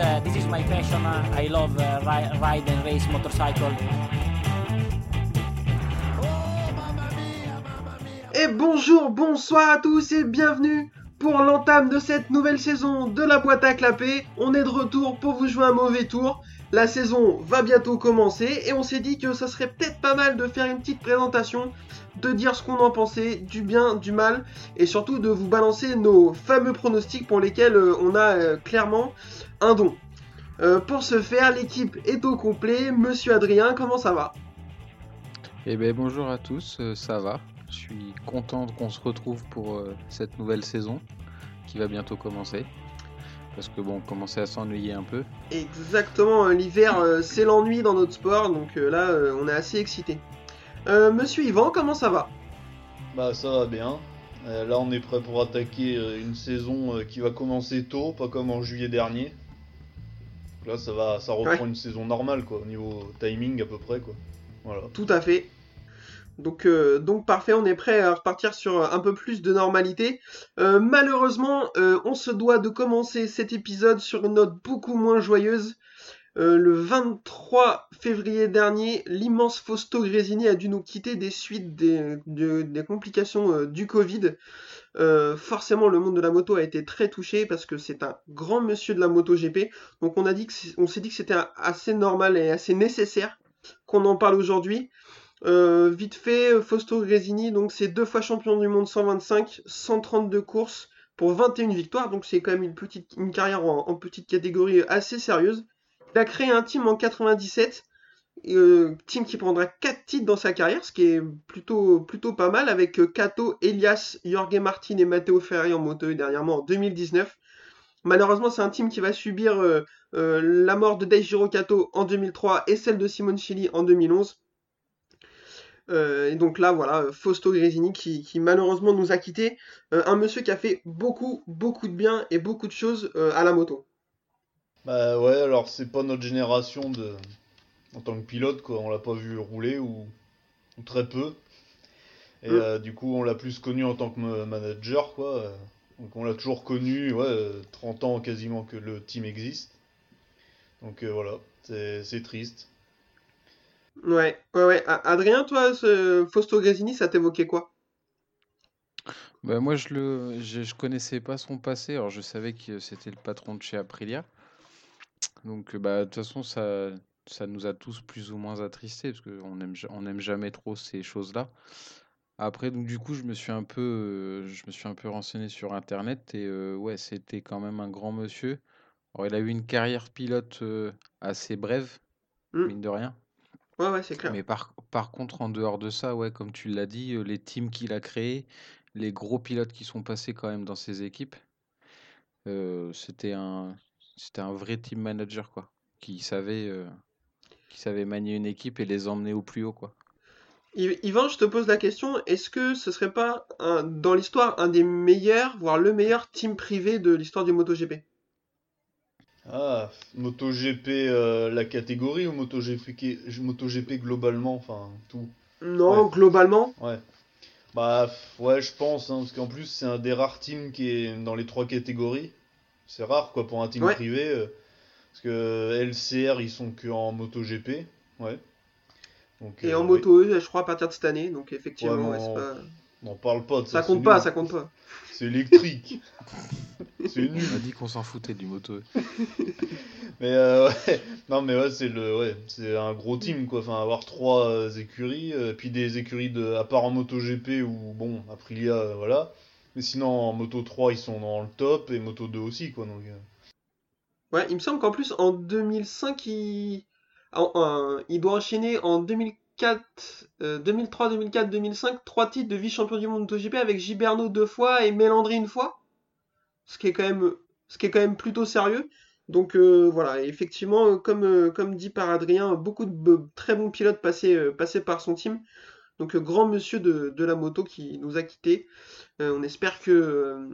uh, this is my passion. I love uh, ri- ride and race motorcycle. Et bonjour, bonsoir à tous et bienvenue pour l'entame de cette nouvelle saison de la boîte à clapper. On est de retour pour vous jouer un mauvais tour. La saison va bientôt commencer et on s'est dit que ça serait peut-être pas mal de faire une petite présentation, de dire ce qu'on en pensait, du bien, du mal et surtout de vous balancer nos fameux pronostics pour lesquels euh, on a euh, clairement un don. Euh, pour ce faire, l'équipe est au complet. Monsieur Adrien, comment ça va? Eh bien bonjour à tous, ça va. Je suis content qu'on se retrouve pour cette nouvelle saison qui va bientôt commencer. Parce que bon, on commençait à s'ennuyer un peu. Exactement, l'hiver euh, c'est l'ennui dans notre sport, donc euh, là euh, on est assez excité. Euh, Monsieur Yvan, comment ça va? Bah ça va bien. Euh, là on est prêt pour attaquer euh, une saison euh, qui va commencer tôt, pas comme en juillet dernier. Là ça va, ça reprend Ouais. une saison normale quoi, au niveau timing à peu près quoi. Voilà. Tout à fait. Donc, euh, donc parfait, on est prêt à repartir sur un peu plus de normalité. Euh, malheureusement, euh, on se doit de commencer cet épisode sur une note beaucoup moins joyeuse. Le 23 février dernier, l'immense Fausto Gresini a dû nous quitter des suites des, de- des complications du Covid. Forcément, le monde de la moto a été très touché parce que c'est un grand monsieur de la moto GP. Donc on on s'est dit que c'était assez normal et assez nécessaire qu'on en parle aujourd'hui. Euh, vite fait, Fausto Gresini, donc c'est deux fois champion du monde 125, 132 courses pour 21 victoires, donc c'est quand même une petite une carrière en, petite catégorie assez sérieuse. Il a créé un team en 97, euh, team qui prendra 4 titres dans sa carrière, ce qui est plutôt, plutôt pas mal, avec euh, Kato, Elias, Jorge Martin et Matteo Ferrari en moto dernièrement en 2019. Malheureusement, c'est un team qui va subir euh, euh, la mort de Daijiro Kato en 2003 et celle de Simone Chili en 2011. Euh, et donc là, voilà, Fausto Gresini qui, qui malheureusement nous a quittés. Euh, un monsieur qui a fait beaucoup, beaucoup de bien et beaucoup de choses euh, à la moto. Bah ouais alors c'est pas notre génération de en tant que pilote quoi, on l'a pas vu rouler ou, ou très peu. Et euh, du coup on l'a plus connu en tant que ma- manager quoi. euh, Donc on l'a toujours connu, ouais, euh, 30 ans quasiment que le team existe. Donc euh, voilà, c'est triste. Ouais, ouais, ouais. Adrien, toi, ce Fausto Gresini, ça t'évoquait quoi? Bah, moi, je le, je, je connaissais pas son passé. Alors, je savais que c'était le patron de chez Aprilia. Donc, euh, bah, de toute façon, ça, ça nous a tous plus ou moins attristés parce qu'on aime, ja- on aime jamais trop ces choses-là. Après, donc, du coup, je me suis un peu, euh, je me suis un peu renseigné sur Internet et euh, ouais, c'était quand même un grand monsieur. Alors, il a eu une carrière pilote euh, assez brève, Mm. mine de rien. Ouais, ouais, c'est clair. Mais par, par contre, en dehors de ça, ouais, comme tu l'as dit, euh, les teams qu'il a créés, les gros pilotes qui sont passés quand même dans ses équipes, euh, c'était un, c'était un vrai team manager, quoi, qui savait, euh, qui savait manier une équipe et les emmener au plus haut, quoi. Yvan, je te pose la question, est-ce que ce serait pas un- dans l'histoire un des meilleurs, voire le meilleur team privé de l'histoire du MotoGP? Ah, MotoGP euh, la catégorie ou MotoGP, globalement, enfin tout. Non, Ouais. globalement. Ouais. Bah ouais, je pense, hein, parce qu'en plus c'est un des rares teams qui est dans les trois catégories. C'est rare quoi pour un team Ouais. privé, euh, parce que LCR ils sont que en MotoGP, ouais. Donc, Et euh, en oui. moto E, je crois, à partir de cette année, donc effectivement, Ouais, pas... On parle pas de ça. Ça c'est compte pas, nul. ça compte pas. C'est électrique. c'est nul. On a dit qu'on s'en foutait du moto. Mais euh, ouais, non mais ouais, c'est le ouais, c'est un gros team quoi. Enfin avoir trois euh, écuries, euh, puis des écuries de à part en MotoGP ou bon, Aprilia euh, voilà. Mais sinon en Moto 3, ils sont dans le top et Moto 2 aussi quoi donc. Ouais, il me semble qu'en plus, en 2005, il... en- en- il doit enchaîner en 2004, euh, 2003, 2004, 2005, trois titres de vice-champion du monde MotoGP avec Giberno deux fois et Melandri une fois. Ce qui est quand même, plutôt sérieux. Donc euh, voilà, effectivement, euh, comme, euh, comme dit par Adrien, beaucoup de très bons pilotes passés, par son team. Donc grand monsieur de, la moto qui nous a quittés. On espère que,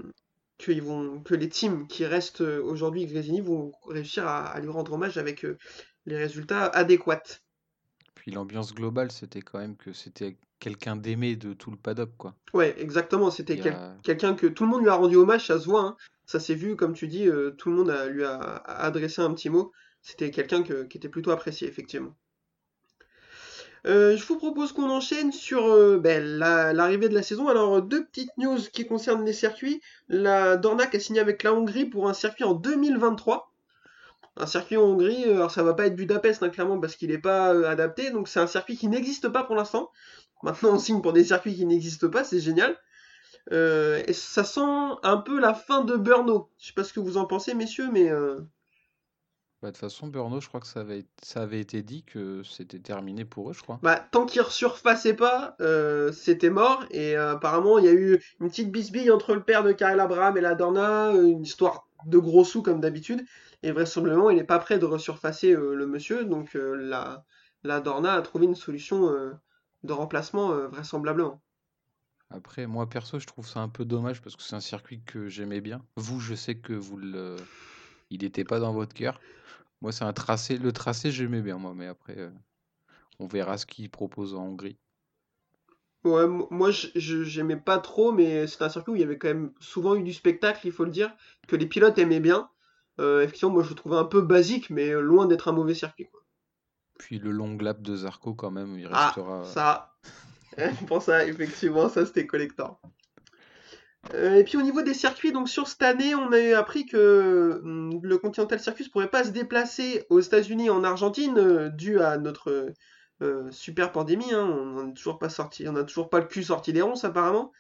les teams qui restent aujourd'hui Grésini vont réussir à, lui rendre hommage avec les résultats adéquats. Puis l'ambiance globale, c'était quand même que c'était quelqu'un d'aimé de tout le paddock, quoi. Ouais, exactement. C'était quel- a- quelqu'un que tout le monde lui a rendu hommage, ça se voit. hein. Ça s'est vu, comme tu dis, euh, tout le monde a, lui a, a adressé un petit mot. C'était quelqu'un que- qui était plutôt apprécié, effectivement. Euh, je vous propose qu'on enchaîne sur euh, ben, la- l'arrivée de la saison. Alors, deux petites news qui concernent les circuits. La Dornac a signé avec la Hongrie pour un circuit en 2023. Un circuit en Hongrie, euh, alors ça va pas être Budapest, hein, clairement, parce qu'il n'est pas euh, adapté. Donc, c'est un circuit qui n'existe pas pour l'instant. Maintenant, on signe pour des circuits qui n'existent pas, c'est génial. Euh, et ça sent un peu la fin de Burno. Je sais pas ce que vous en pensez, messieurs, mais euh, Bah, de toute façon, Burno, je crois que ça avait, ça avait été dit que c'était terminé pour eux, je crois. bah, tant qu'ils resurfaçaient pas, euh, c'était mort. Et euh, apparemment, il y a eu une petite bisbille entre le père de Karel Abraham et la Dorna, une histoire de gros sous comme d'habitude. Et vraisemblablement, il n'est pas prêt de resurfacer euh, le monsieur. Donc euh, la, la Dorna a trouvé une solution euh, de remplacement vraisemblablement. Après, moi perso, je trouve ça un peu dommage parce que c'est un circuit que j'aimais bien. Vous, je sais que vous le, il n'était pas dans votre cœur. Moi, c'est un tracé. Le tracé, j'aimais bien, moi, mais après, euh, on verra ce qu'ils proposent en Hongrie. Ouais, moi j'aimais pas trop, mais c'est un circuit où il y avait quand même souvent eu du spectacle, il faut le dire, que les pilotes aimaient bien. Euh, effectivement, moi je le trouvais un peu basique, mais euh, loin d'être un mauvais circuit, quoi. Puis le long lap de Zarco, quand même, il Ah, restera. ça, pour ça, effectivement, ça c'était collector. Euh, et puis au niveau des circuits, donc sur cette année, on a appris que hum, le Continental Circus pourrait pas se déplacer aux États-Unis et en Argentine euh, dû à notre euh, super pandémie. hein. On est toujours pas sorti, on n'a toujours pas le cul sorti des ronces apparemment.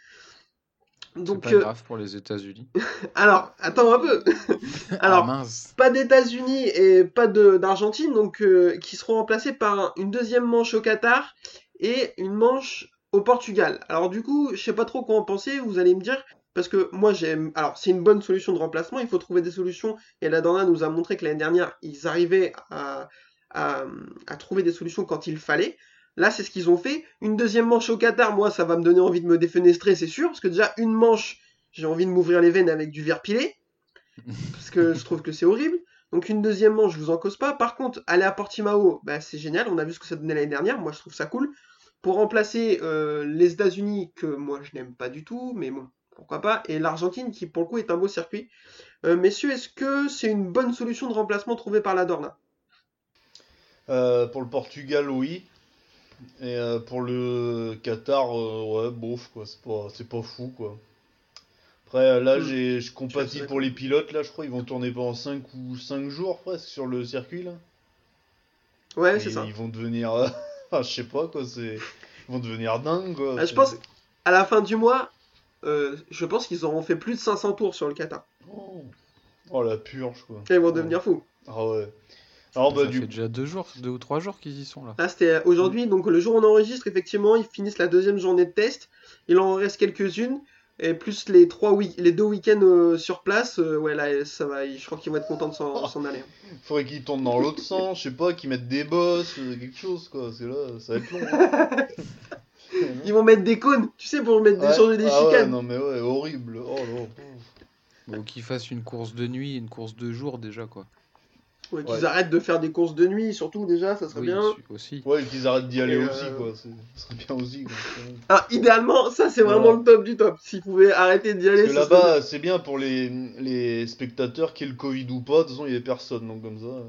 Donc, pas euh, grave pour les États-Unis. alors, attends un peu. Ah Alors, mince. pas d'États-Unis et pas d'Argentine, donc euh, qui seront remplacés par une deuxième manche au Qatar et une manche au Portugal. Alors du coup, je sais pas trop quoi en penser, vous allez me dire, parce que moi j'aime. Alors c'est une bonne solution de remplacement, il faut trouver des solutions, et la Dorna nous a montré que l'année dernière, ils arrivaient à, à, à trouver des solutions quand il fallait. Là, c'est ce qu'ils ont fait. Une deuxième manche au Qatar, moi, ça va me donner envie de me défenestrer, c'est sûr, parce que déjà, une manche, j'ai envie de m'ouvrir les veines avec du verre pilé parce que je trouve que c'est horrible. Donc une deuxième manche, je vous en cause pas. Par contre, aller à Portimao, bah, c'est génial. On a vu ce que ça donnait l'année dernière. Moi, je trouve ça cool. Pour remplacer euh, les États-Unis, que moi je n'aime pas du tout, mais bon, pourquoi pas. Et l'Argentine, qui pour le coup est un beau circuit. Euh, messieurs, est-ce que c'est une bonne solution de remplacement trouvée par la Dorna? Euh, pour le Portugal, oui. Et euh, pour le Qatar, euh, ouais, bof, quoi. C'est pas, c'est pas fou, quoi. Après, là, j'ai, je compatis pour les pilotes, là, je crois. Ils vont tourner pendant 5 ou 5 jours, presque, sur le circuit, là. Ouais, Et c'est ça. Ils vont devenir. euh, je sais pas, quoi. C'est... Ils vont devenir dingues, quoi. Ah, je pense, à la fin du mois, euh, je pense qu'ils auront fait plus de 500 tours sur le Qatar. Oh. Oh, la purge, quoi. Et ils vont devenir fous. Ah ouais. Alors, bah, ça du fait déjà deux jours, deux ou trois jours qu'ils y sont là. Là, c'était aujourd'hui, donc le jour où on enregistre, effectivement, ils finissent la deuxième journée de test. Il en reste quelques-unes. Et plus les, trois week- les deux week-ends euh, sur place, euh, ouais, là, ça va, je crois qu'ils vont être contents de s'en s'en aller. faudrait qu'ils tournent dans l'autre sens, je sais pas, qu'ils mettent des bosses, euh, quelque chose, quoi. C'est là, ça va être long. hein. Ils vont mettre des cônes, tu sais, pour mettre des Ouais. changer des Ah ouais, chicanes. non, mais ouais, horrible. Oh là. Ou qu'ils fassent une course de nuit une course de jour déjà, quoi. Ouais, qu'ils Ouais. arrêtent de faire des courses de nuit, surtout déjà, ça serait Oui, bien. aussi-. Ouais, qu'ils arrêtent d'y aller aussi, euh, quoi. Ce serait bien aussi, quoi. Ah, idéalement, ça c'est vraiment le top du top. S'ils pouvaient arrêter d'y aller, Parce que ça serait là-bas, c'est bien pour les, les spectateurs qui aient le Covid ou pas. De toute façon, il y avait personne, donc comme ça. euh,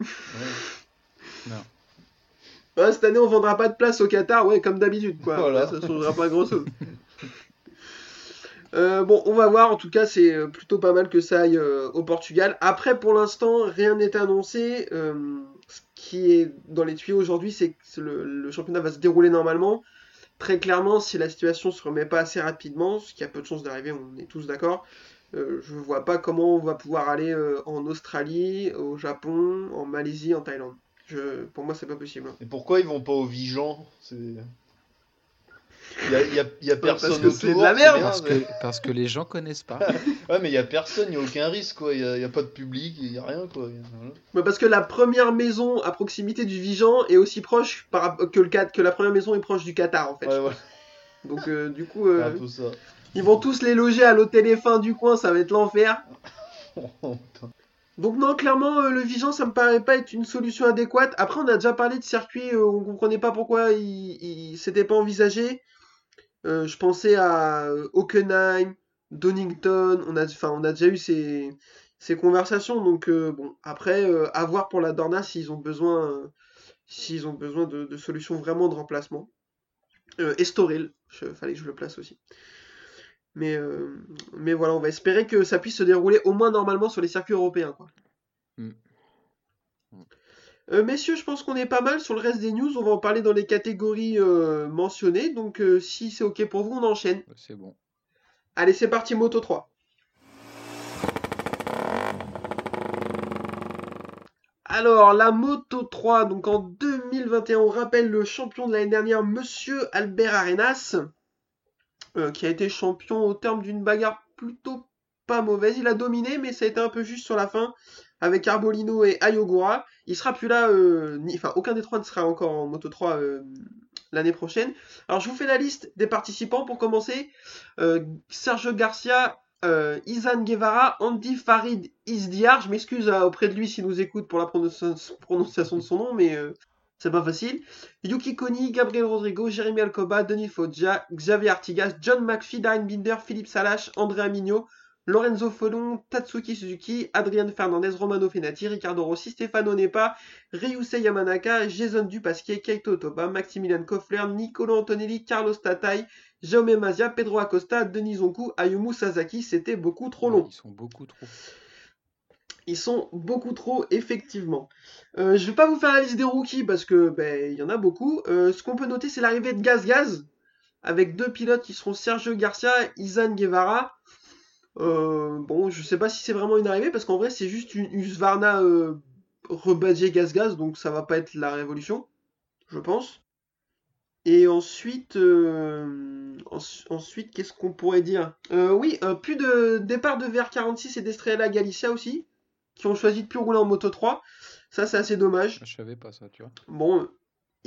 ouais. bien. Ouais, cette année, on vendra pas de place au Qatar, ouais, comme d'habitude, quoi. Voilà. Ça changera pas grand chose. Euh, bon, on va voir. En tout cas, c'est euh, plutôt pas mal que ça aille euh, au Portugal. Après, pour l'instant, rien n'est annoncé. Ce qui est dans les tuyaux aujourd'hui, c'est que le, championnat va se dérouler normalement. Très clairement, si la situation se remet pas assez rapidement, ce qui a peu de chances d'arriver, on est tous d'accord. je vois pas comment on va pouvoir aller en Australie, au Japon, en Malaisie, en Thaïlande. Pour moi, c'est pas possible. Et pourquoi ils vont pas au Vigan. Il y a, y a- y a parce personne que c'est de la merde. Parce que, parce que les gens connaissent pas. Ouais, mais il y a personne, il y a aucun risque, quoi. Il y a, il y a pas de public, il y a rien, quoi. Voilà. Mais parce que la première maison à proximité du Vigan est aussi proche par, que, le, que la première maison est proche du Qatar, en fait. Ouais, voilà, Donc, euh, du coup, euh, un peu ça. ils vont tous les loger à l'hôtel F1 du coin, ça va être l'enfer. Putain. Donc non, clairement, euh, le Vigeant, ça me paraît pas être une solution adéquate. Après, on a déjà parlé de circuits, euh, on comprenait pas pourquoi il, il s'était pas envisagé. Euh, je pensais à euh, Hockenheim, Donington, on a, on a déjà eu ces, ces conversations. Donc euh, bon, après, à voir pour la Dorna s'ils ont besoin, s'ils ont besoin de, solutions vraiment de remplacement. Estoril, je- fallait que je le place aussi. Mais, mais voilà, on va espérer que ça puisse se dérouler au moins normalement sur les circuits européens, quoi. Mm. Euh, messieurs, je pense qu'on est pas mal sur le reste des news. On va en parler dans les catégories euh, mentionnées. Donc, euh, si c'est OK pour vous, on enchaîne. C'est bon. Allez, c'est parti, Moto 3. Alors, la Moto 3, donc en 2021, on rappelle le champion de l'année dernière, Monsieur Albert Arenas, qui a été champion au terme d'une bagarre plutôt pas mauvaise. Il a dominé, mais ça a été un peu juste sur la fin, avec Arbolino et Ayogura. Il sera plus là, euh, enfin, aucun des trois ne sera encore en Moto 3 euh, l'année prochaine. Alors, je vous fais la liste des participants pour commencer. Euh, Sergio Garcia, Izan Guevara, Andy Farid Isdiar. Je m'excuse auprès de lui s'il nous écoute pour la prononci- prononciation de son nom, mais c'est pas facile. Yuki Koni, Gabriel Rodrigo, Jérémy Alcoba, Denis Foggia, Xavier Artigas, John McPhee, Darren Binder, Philippe Salache, Andrea Mignot, Lorenzo Folon, Tatsuki Suzuki, Adrian Fernandez, Romano Fenati, Ricardo Rossi, Stefano Nepa, Ryusei Yamanaka, Jason Dupasquier, Keito Toba, Maximilian Koffler, Nicolo Antonelli, Carlos Tatai, Jaume Mazia, Pedro Acosta, Denis Zonku, Ayumu Sasaki, c'était beaucoup trop long. Ils sont beaucoup trop. Ils sont beaucoup trop, effectivement. Euh, je vais pas vous faire la liste des rookies parce que ben il y en a beaucoup. Euh, ce qu'on peut noter, c'est l'arrivée de Gaz Gaz avec deux pilotes qui seront Sergio Garcia, Izan Guevara. Euh, bon, je sais pas si c'est vraiment une arrivée parce qu'en vrai, c'est juste une Husqvarna euh, rebadgée Gaz Gaz, donc ça va pas être la révolution, je pense. Et ensuite, euh, ens- ensuite, qu'est-ce qu'on pourrait dire? Euh, oui, plus de départ de VR46 et d'Estrella Galicia aussi qui ont choisi de plus rouler en Moto 3. Ça, c'est assez dommage. Je savais pas ça, tu vois. Bon,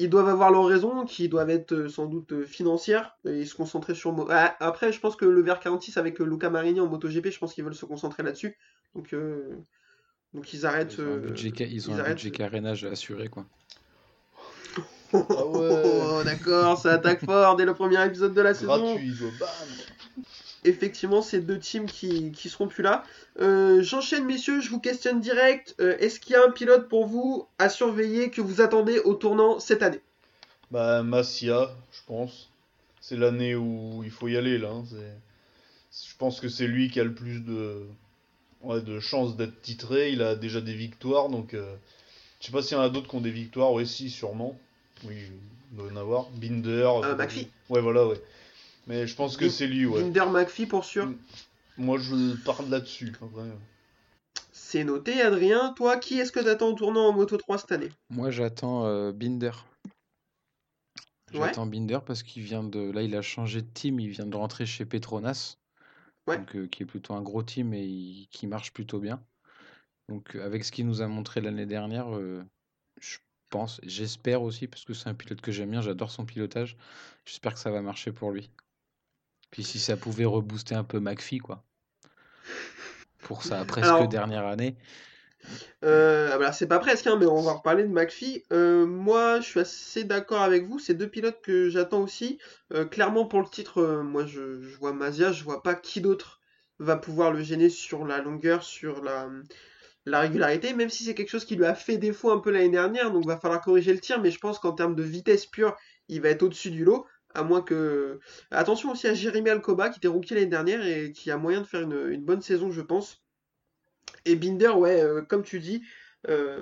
ils doivent avoir leurs raisons, qui doivent être euh, sans doute euh, financières, et se concentrer sur... Ah, après, je pense que le VR46 avec euh, Luca Marini en MotoGP, je pense qu'ils veulent se concentrer là-dessus. Donc, euh, donc ils arrêtent... Ils ont un budget, ils ont ils un arrêtent- budget carénage assuré, quoi. Ah ouais. Oh, d'accord, ça attaque fort dès le premier épisode de la saison. Gratuit, quoi. Bam Effectivement, c'est deux teams qui, qui seront plus là. Euh, J'enchaîne, messieurs, je vous questionne direct. Euh, Est-ce qu'il y a un pilote pour vous à surveiller que vous attendez au tournant cette année? Bah, Masia, je pense. C'est l'année où il faut y aller, là. hein, Je pense que c'est lui qui a le plus de, ouais, de chances d'être titré. Il a déjà des victoires, donc... euh, Je sais pas s'il y en a d'autres qui ont des victoires. Ouais, si, sûrement. Oui, il doit y en avoir. Binder... Euh, McPhee. Ouais, voilà, ouais. Mais je pense que c'est lui, ouais. Binder McPhee pour sûr. Mm. Moi, je parle là-dessus. C'est noté, Adrien. Toi, qui est-ce que t'attends au tournant en Moto 3 cette année? Moi, j'attends euh, Binder. Ouais. J'attends Binder parce qu'il vient de. Là, il a changé de team. Il vient de rentrer chez Petronas. Ouais. Donc, euh, qui est plutôt un gros team et il- qui marche plutôt bien. Donc, avec ce qu'il nous a montré l'année dernière, euh, je pense, j'espère aussi, parce que c'est un pilote que j'aime bien, j'adore son pilotage. J'espère que ça va marcher pour lui. Puis si ça pouvait rebooster un peu McPhee, quoi. Pour sa presque Alors- dernière année. Euh, ah bah, c'est pas presque, hein, mais on va reparler de McPhee. Euh, moi, je suis assez d'accord avec vous. C'est deux pilotes que j'attends aussi. Euh, clairement, pour le titre, moi, je, je vois Mazia. Je vois pas qui d'autre va pouvoir le gêner sur la longueur, sur la, la régularité, même si c'est quelque chose qui lui a fait défaut un peu l'année dernière. Donc, va falloir corriger le tir. Mais je pense qu'en termes de vitesse pure, il va être au-dessus du lot. À moins que. Attention aussi à Jérémy Alcoba, qui était rookie l'année dernière et qui a moyen de faire une, bonne saison, je pense. Et Binder, ouais, euh, comme tu dis, euh,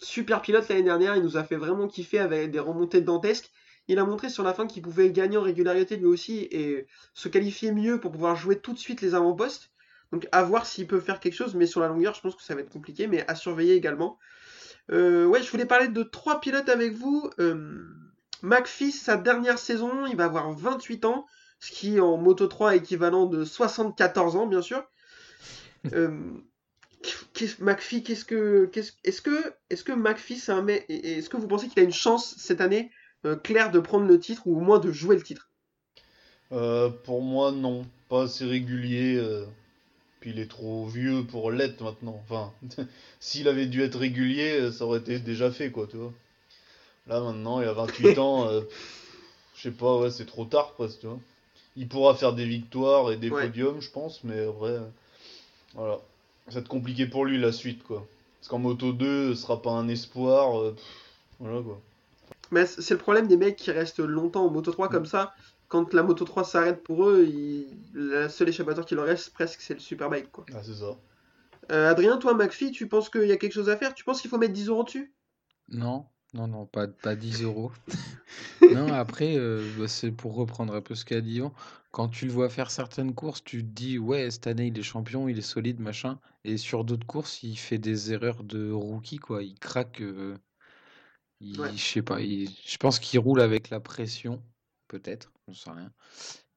super pilote l'année dernière, il nous a fait vraiment kiffer avec des remontées dantesques. Il a montré sur la fin qu'il pouvait gagner en régularité lui aussi et se qualifier mieux pour pouvoir jouer tout de suite les avant-postes. Donc à voir s'il peut faire quelque chose, mais sur la longueur, je pense que ça va être compliqué, mais à surveiller également. Euh, ouais, je voulais parler de trois pilotes avec vous. Euh, McPhee, sa dernière saison, il va avoir 28 ans, ce qui en Moto 3 est équivalent de 74 ans, bien sûr. Euh, qu'est-ce- McPhee, qu'est-ce que, qu'est-ce, est-ce que, est-ce que McPhee, c'est un est-ce que vous pensez qu'il a une chance cette année euh, claire de prendre le titre ou au moins de jouer le titre? Euh, pour moi, non. Pas assez régulier. euh. Puis il est trop vieux pour l'être maintenant. Enfin, s'il avait dû être régulier, ça aurait été déjà fait, quoi, tu vois. Là, maintenant, il a 28 ans. euh, je sais pas, ouais, c'est trop tard, presque, tu vois. Il pourra faire des victoires et des Ouais. podiums, je pense, mais après, euh, voilà. Ça va être compliqué pour lui, la suite, quoi. Parce qu'en Moto 2, ce sera pas un espoir. euh, pff, voilà, quoi. Mais c'est le problème des mecs qui restent longtemps en Moto 3 comme ça. Quand la Moto 3 s'arrête pour eux, ils... la seule échappatoire qui leur reste presque, c'est le Superbike, quoi. Ah, c'est ça. Euh, Adrien, toi, McPhee, tu penses qu'il y a quelque chose à faire? Tu penses qu'il faut mettre 10 euros dessus? Non, non, non, pas, pas 10 euros. Non, après, euh, bah, c'est pour reprendre un peu ce qu'a dit Yvan. Quand tu le vois faire certaines courses, tu te dis, ouais, cette année, il est champion, il est solide, machin. Et sur d'autres courses, il fait des erreurs de rookie, quoi. Il craque. euh, il, Ouais. Je sais pas, il- je pense qu'il roule avec la pression, peut-être, j'en sais rien.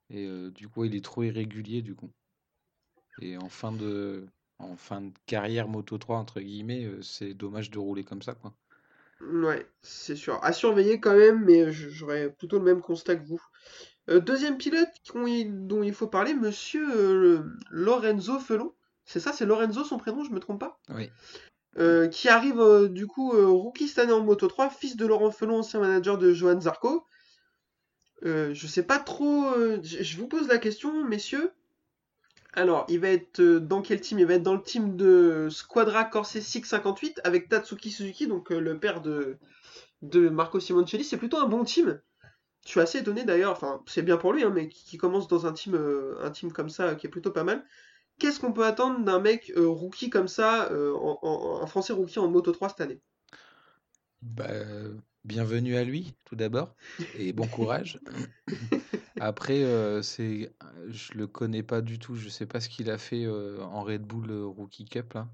Et euh, du coup, il est trop irrégulier, du coup. Et en fin de, en fin de carrière Moto 3, entre guillemets, c'est dommage de rouler comme ça, quoi. Ouais, c'est sûr. À surveiller quand même, mais j'aurais plutôt le même constat que vous. Euh, deuxième pilote dont il faut parler, monsieur euh, Lorenzo Felon. C'est ça, c'est Lorenzo son prénom, je me trompe pas? Oui. Euh, qui arrive du coup rookie cette année en Moto 3, fils de Laurent Felon, ancien manager de Johan Zarco. Je sais pas trop, je vous pose la question, messieurs. Alors, il va être euh, dans quel team? Il va être dans le team de Squadra Corse 658 avec Tatsuki Suzuki, donc euh, le père de, Marco Simoncelli. C'est plutôt un bon team. Je suis assez étonné d'ailleurs, enfin, c'est bien pour lui, hein, mais qui, commence dans un team, euh, comme ça qui est plutôt pas mal. Qu'est-ce qu'on peut attendre d'un mec rookie comme ça, un français rookie en Moto 3 cette année? Bah, bienvenue à lui, tout d'abord, et bon courage. Après, euh, c'est, je le connais pas du tout. Je sais pas ce qu'il a fait euh, en Red Bull euh, Rookie Cup là.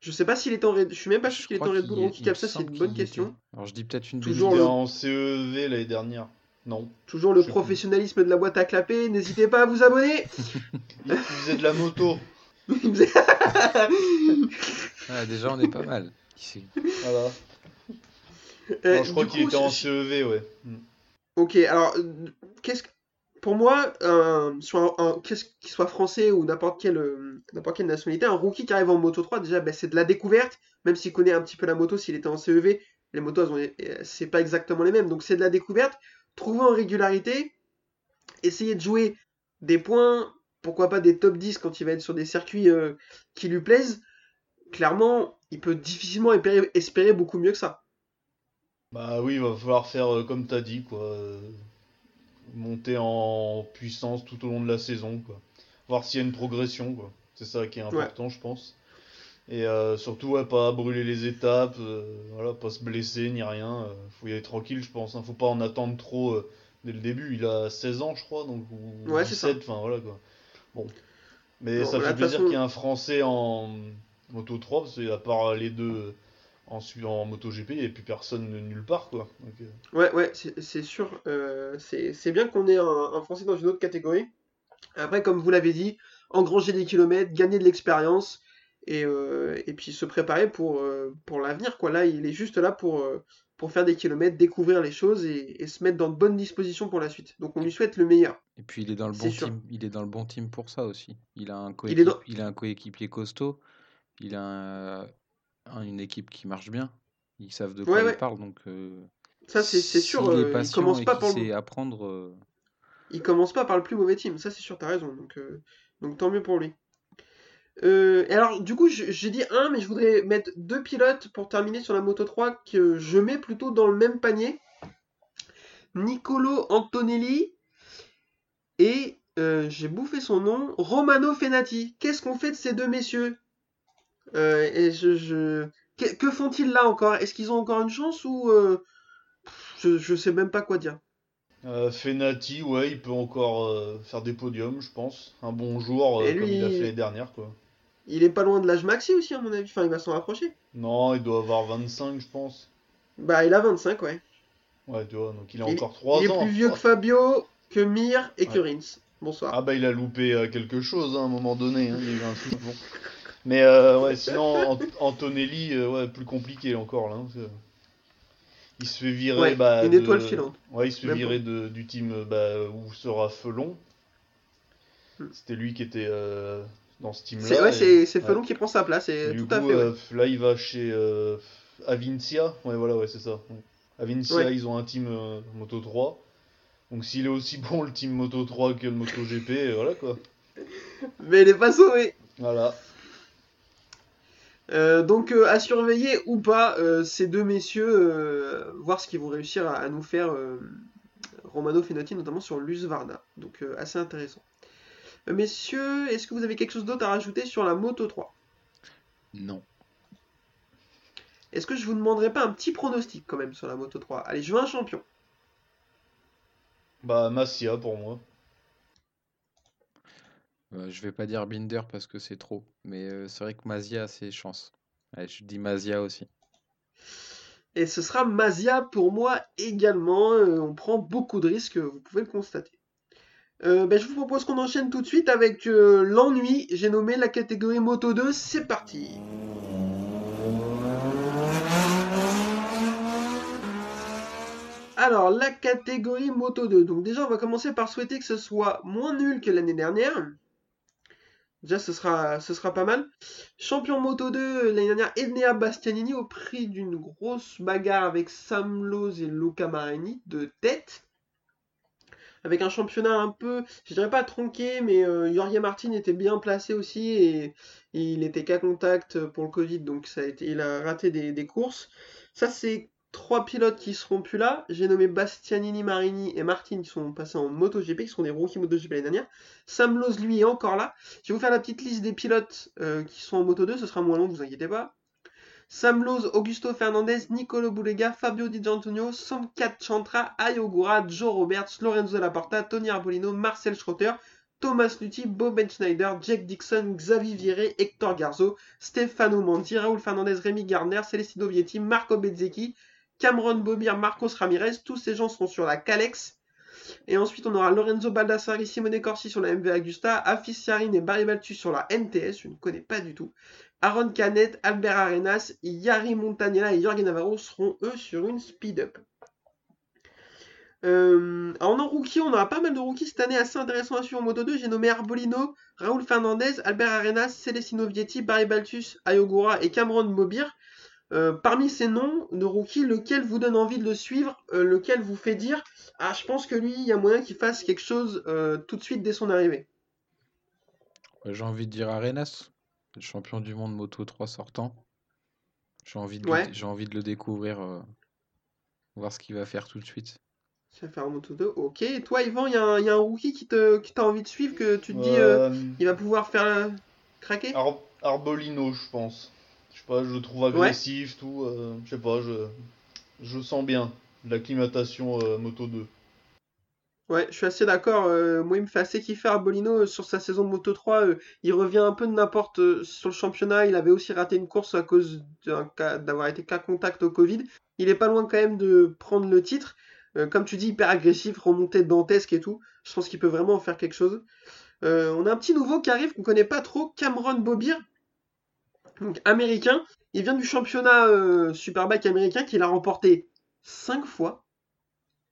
Je sais pas s'il est en Red... Je suis même pas sûr qu'il est en Red Bull Rookie Cup, ça c'est une bonne question. était. Alors je dis peut-être une Il Toujours était le- en CEV l'année dernière. Non. Toujours le professionnalisme de la boîte à clapper, n'hésitez pas à vous abonner! Il faisait de la moto. Ah, déjà, on est pas mal. ici. Voilà. Euh, Non, je crois qu'il était en CEV, ouais. Mm. Ok, alors, euh, qu'est-ce que... Pour moi, un, sur un, un- qu'est-ce qu'il soit français ou n'importe quelle, euh, n'importe quelle nationalité, un rookie qui arrive en Moto 3, déjà, ben, c'est de la découverte, même s'il connaît un petit peu la moto, s'il était en CEV, les motos, c'est pas exactement les mêmes, donc c'est de la découverte, trouver en régularité, essayer de jouer des points, pourquoi pas des top 10 quand il va être sur des circuits euh, qui lui plaisent, clairement, il peut difficilement espérer, espérer beaucoup mieux que ça. Bah oui, il va falloir faire euh, comme t'as dit, quoi. monter en puissance tout au long de la saison, quoi. Voir s'il y a une progression, quoi. C'est ça qui est important, je pense. Et euh, surtout, ouais, pas brûler les étapes, euh, voilà, pas se blesser ni rien. euh, faut y aller tranquille, je pense. hein. Faut pas en attendre trop dès le début. Il a 16 ans, je crois, donc ou Ouais, c'est ça. 17, enfin voilà quoi. Bon. Mais Bon, ça fait plaisir façon- qu'il y ait un Français en Moto 3, parce qu'à part les deux en, en MotoGP, il n'y a plus personne nulle part, quoi. Donc, euh, Ouais, ouais, c'est sûr. euh, c'est c'est bien qu'on ait un, un Français dans une autre catégorie. Après, comme vous l'avez dit, engranger des kilomètres, gagner de l'expérience et, euh, et puis se préparer pour, euh, pour l'avenir, quoi. Là, il est juste là pour, euh, pour faire des kilomètres, découvrir les choses et, et se mettre dans de bonnes dispositions pour la suite. Donc, on lui souhaite le meilleur. Et puis il est dans le bon sûr. team. Il est dans le bon team pour ça aussi. Il a un Il est dans- coéquipier, il a un coéquipier costaud. Il a un- une équipe qui marche bien. Ils savent de quoi Ouais, ils ouais. parlent. Donc euh, Ça, c'est sûr. euh, il patient commence et pas par le, apprendre, euh, il commence pas par le plus mauvais team. Ça, c'est sûr, t'as raison. Donc, euh, donc tant mieux pour lui. Euh, et alors, du coup, j'ai dit un, mais je voudrais mettre deux pilotes pour terminer sur la Moto 3 que je mets plutôt dans le même panier. Nicolo Antonelli et euh, j'ai bouffé son nom, Romano Fenati. Qu'est-ce qu'on fait de ces deux messieurs? Euh, Et je, je- Que, que font-ils là encore? Est-ce qu'ils ont encore une chance ou euh, je, je sais même pas quoi dire. euh, Fenati, ouais, il peut encore euh, faire des podiums, je pense. Un bon jour, euh, comme il a fait l'année dernière, quoi. Il est pas loin de l'âge maxi aussi, à mon avis. Enfin, il va s'en rapprocher. Non, il doit avoir 25, je pense. Bah, il a 25, ouais. Ouais, tu vois, donc il a Il- encore 3 il est ans. plus vieux que Fabio, que Mir et que. Rins. Bonsoir. Ah bah il a loupé quelque chose hein, à un moment donné, hein, il y a eu un. Mais euh, ouais, sinon Ant- Antonelli, euh, ouais, plus compliqué encore là. hein, il se fait virer Ouais, bah, une de- étoile filante. Ouais, il se fait virer de, du team bah, où sera Felon. Hmm. C'était lui qui était euh, dans ce team-là. C'est ouais, et- c'est. Felon qui prend sa place, et Du tout à coup, fait. là, il va chez Avincia. Ouais, voilà, ouais, c'est ça. Avincia, ils ont un team Moto 3. Donc, s'il est aussi bon le team Moto 3 que le Moto GP, voilà quoi. Mais il est pas sauvé. Voilà. Euh, donc euh, à surveiller ou pas euh, ces deux messieurs, voir ce qu'ils vont réussir à, à nous faire Romano Fenotti, notamment sur l'Usvarna. Donc euh, assez intéressant. Messieurs, est-ce que vous avez quelque chose d'autre à rajouter sur la Moto 3 Non. Est-ce que je vous demanderai pas un petit pronostic quand même sur la Moto 3 Allez, je veux un champion. Bah, Massia pour moi. Euh, je vais pas dire Binder parce que c'est trop. Mais euh, c'est vrai que Mazia a ses chances. Je dis Mazia aussi. Et ce sera Mazia pour moi également. Euh, on prend beaucoup de risques, vous pouvez le constater. Euh, ben, je vous propose qu'on enchaîne tout de suite avec euh, l'ennui. J'ai nommé la catégorie Moto 2. C'est parti. Alors, la catégorie Moto 2. Donc déjà, on va commencer par souhaiter que ce soit moins nul que l'année dernière. Déjà, ce sera, pas mal. Champion Moto 2 l'année dernière, Enea Bastianini au prix d'une grosse bagarre avec Sam Lowe et Luca Marini de tête. Avec un championnat un peu, je dirais pas tronqué, mais euh, Jorge Martin était bien placé aussi et, il était qu'à contact pour le Covid, donc ça a été, il a raté des courses. Ça, c'est trois pilotes qui seront plus là. J'ai nommé Bastianini, Marini et Martin qui sont passés en MotoGP, qui sont des rookies MotoGP l'année dernière. Sam Lowe, lui, est encore là. Je vais vous faire la petite liste des pilotes euh, qui sont en Moto 2, ce sera moins long, vous inquiétez pas. Sam Lowe, Augusto Fernandez, Nicolo Bulega, Fabio Di Gianantonio, Somkat Chantra, Ayogura, Joe Roberts, Lorenzo Laporta, Tony Arbolino, Marcel Schroeter, Thomas Lutti, Bob Schneider, Jack Dixon, Xavi Viré, Hector Garzo, Stefano Manti, Raoul Fernandez, Rémi Gardner, Celestino Vietti, Marco Bezzecchi, Cameron Bobir, Marcos Ramirez, tous ces gens seront sur la Calex. Et ensuite, on aura Lorenzo Baldassari, Simone Corsi sur la MV Agusta, Afis Yarin et Barry Baltus sur la NTS, je ne connais pas du tout. Aaron Canet, Albert Arenas, Yari Montagnella et Jorge Navarro seront eux sur une speed-up. Euh, en rookie, on aura pas mal de rookies cette année assez intéressants à suivre en Moto 2. J'ai nommé Arbolino, Raoul Fernandez, Albert Arenas, Celestino Vietti, Barry Baltus, Ayogura et Cameron Bobir. Euh, parmi ces noms de rookies, lequel vous donne envie de le suivre, euh, lequel vous fait dire Ah, je pense que lui, il y a moyen qu'il fasse quelque chose euh, tout de suite dès son arrivée. J'ai envie de dire Arenas, le champion du monde Moto 3 sortant. J'ai envie, Ouais. j'ai envie de le découvrir, euh, voir ce qu'il va faire tout de suite. Ça va faire en Moto 2. Ok. Et toi, Yvan, il y, a un- il y a un rookie qui te qui t'a envie de suivre, que tu te dis euh, Euh, il va pouvoir faire craquer? Ar- Arbolino, je pense. Je sais pas, je le trouve agressif, tout. euh, je sais pas, je, je sens bien l'acclimatation euh, Moto 2. Ouais, je suis assez d'accord. euh, moi, il me fait assez kiffer Arbolino euh, sur sa saison de Moto 3. euh, il revient un peu de n'importe sur le championnat. Il avait aussi raté une course à cause d'avoir été cas contact au Covid. Il est pas loin quand même de prendre le titre. Comme tu dis, hyper agressif, remontée dantesque et tout. Je pense qu'il peut vraiment en faire quelque chose. On a un petit nouveau qui arrive qu'on connaît pas trop, Cameron Bobir, donc américain. Il vient du championnat euh, Superbike américain qu'il a remporté 5 fois.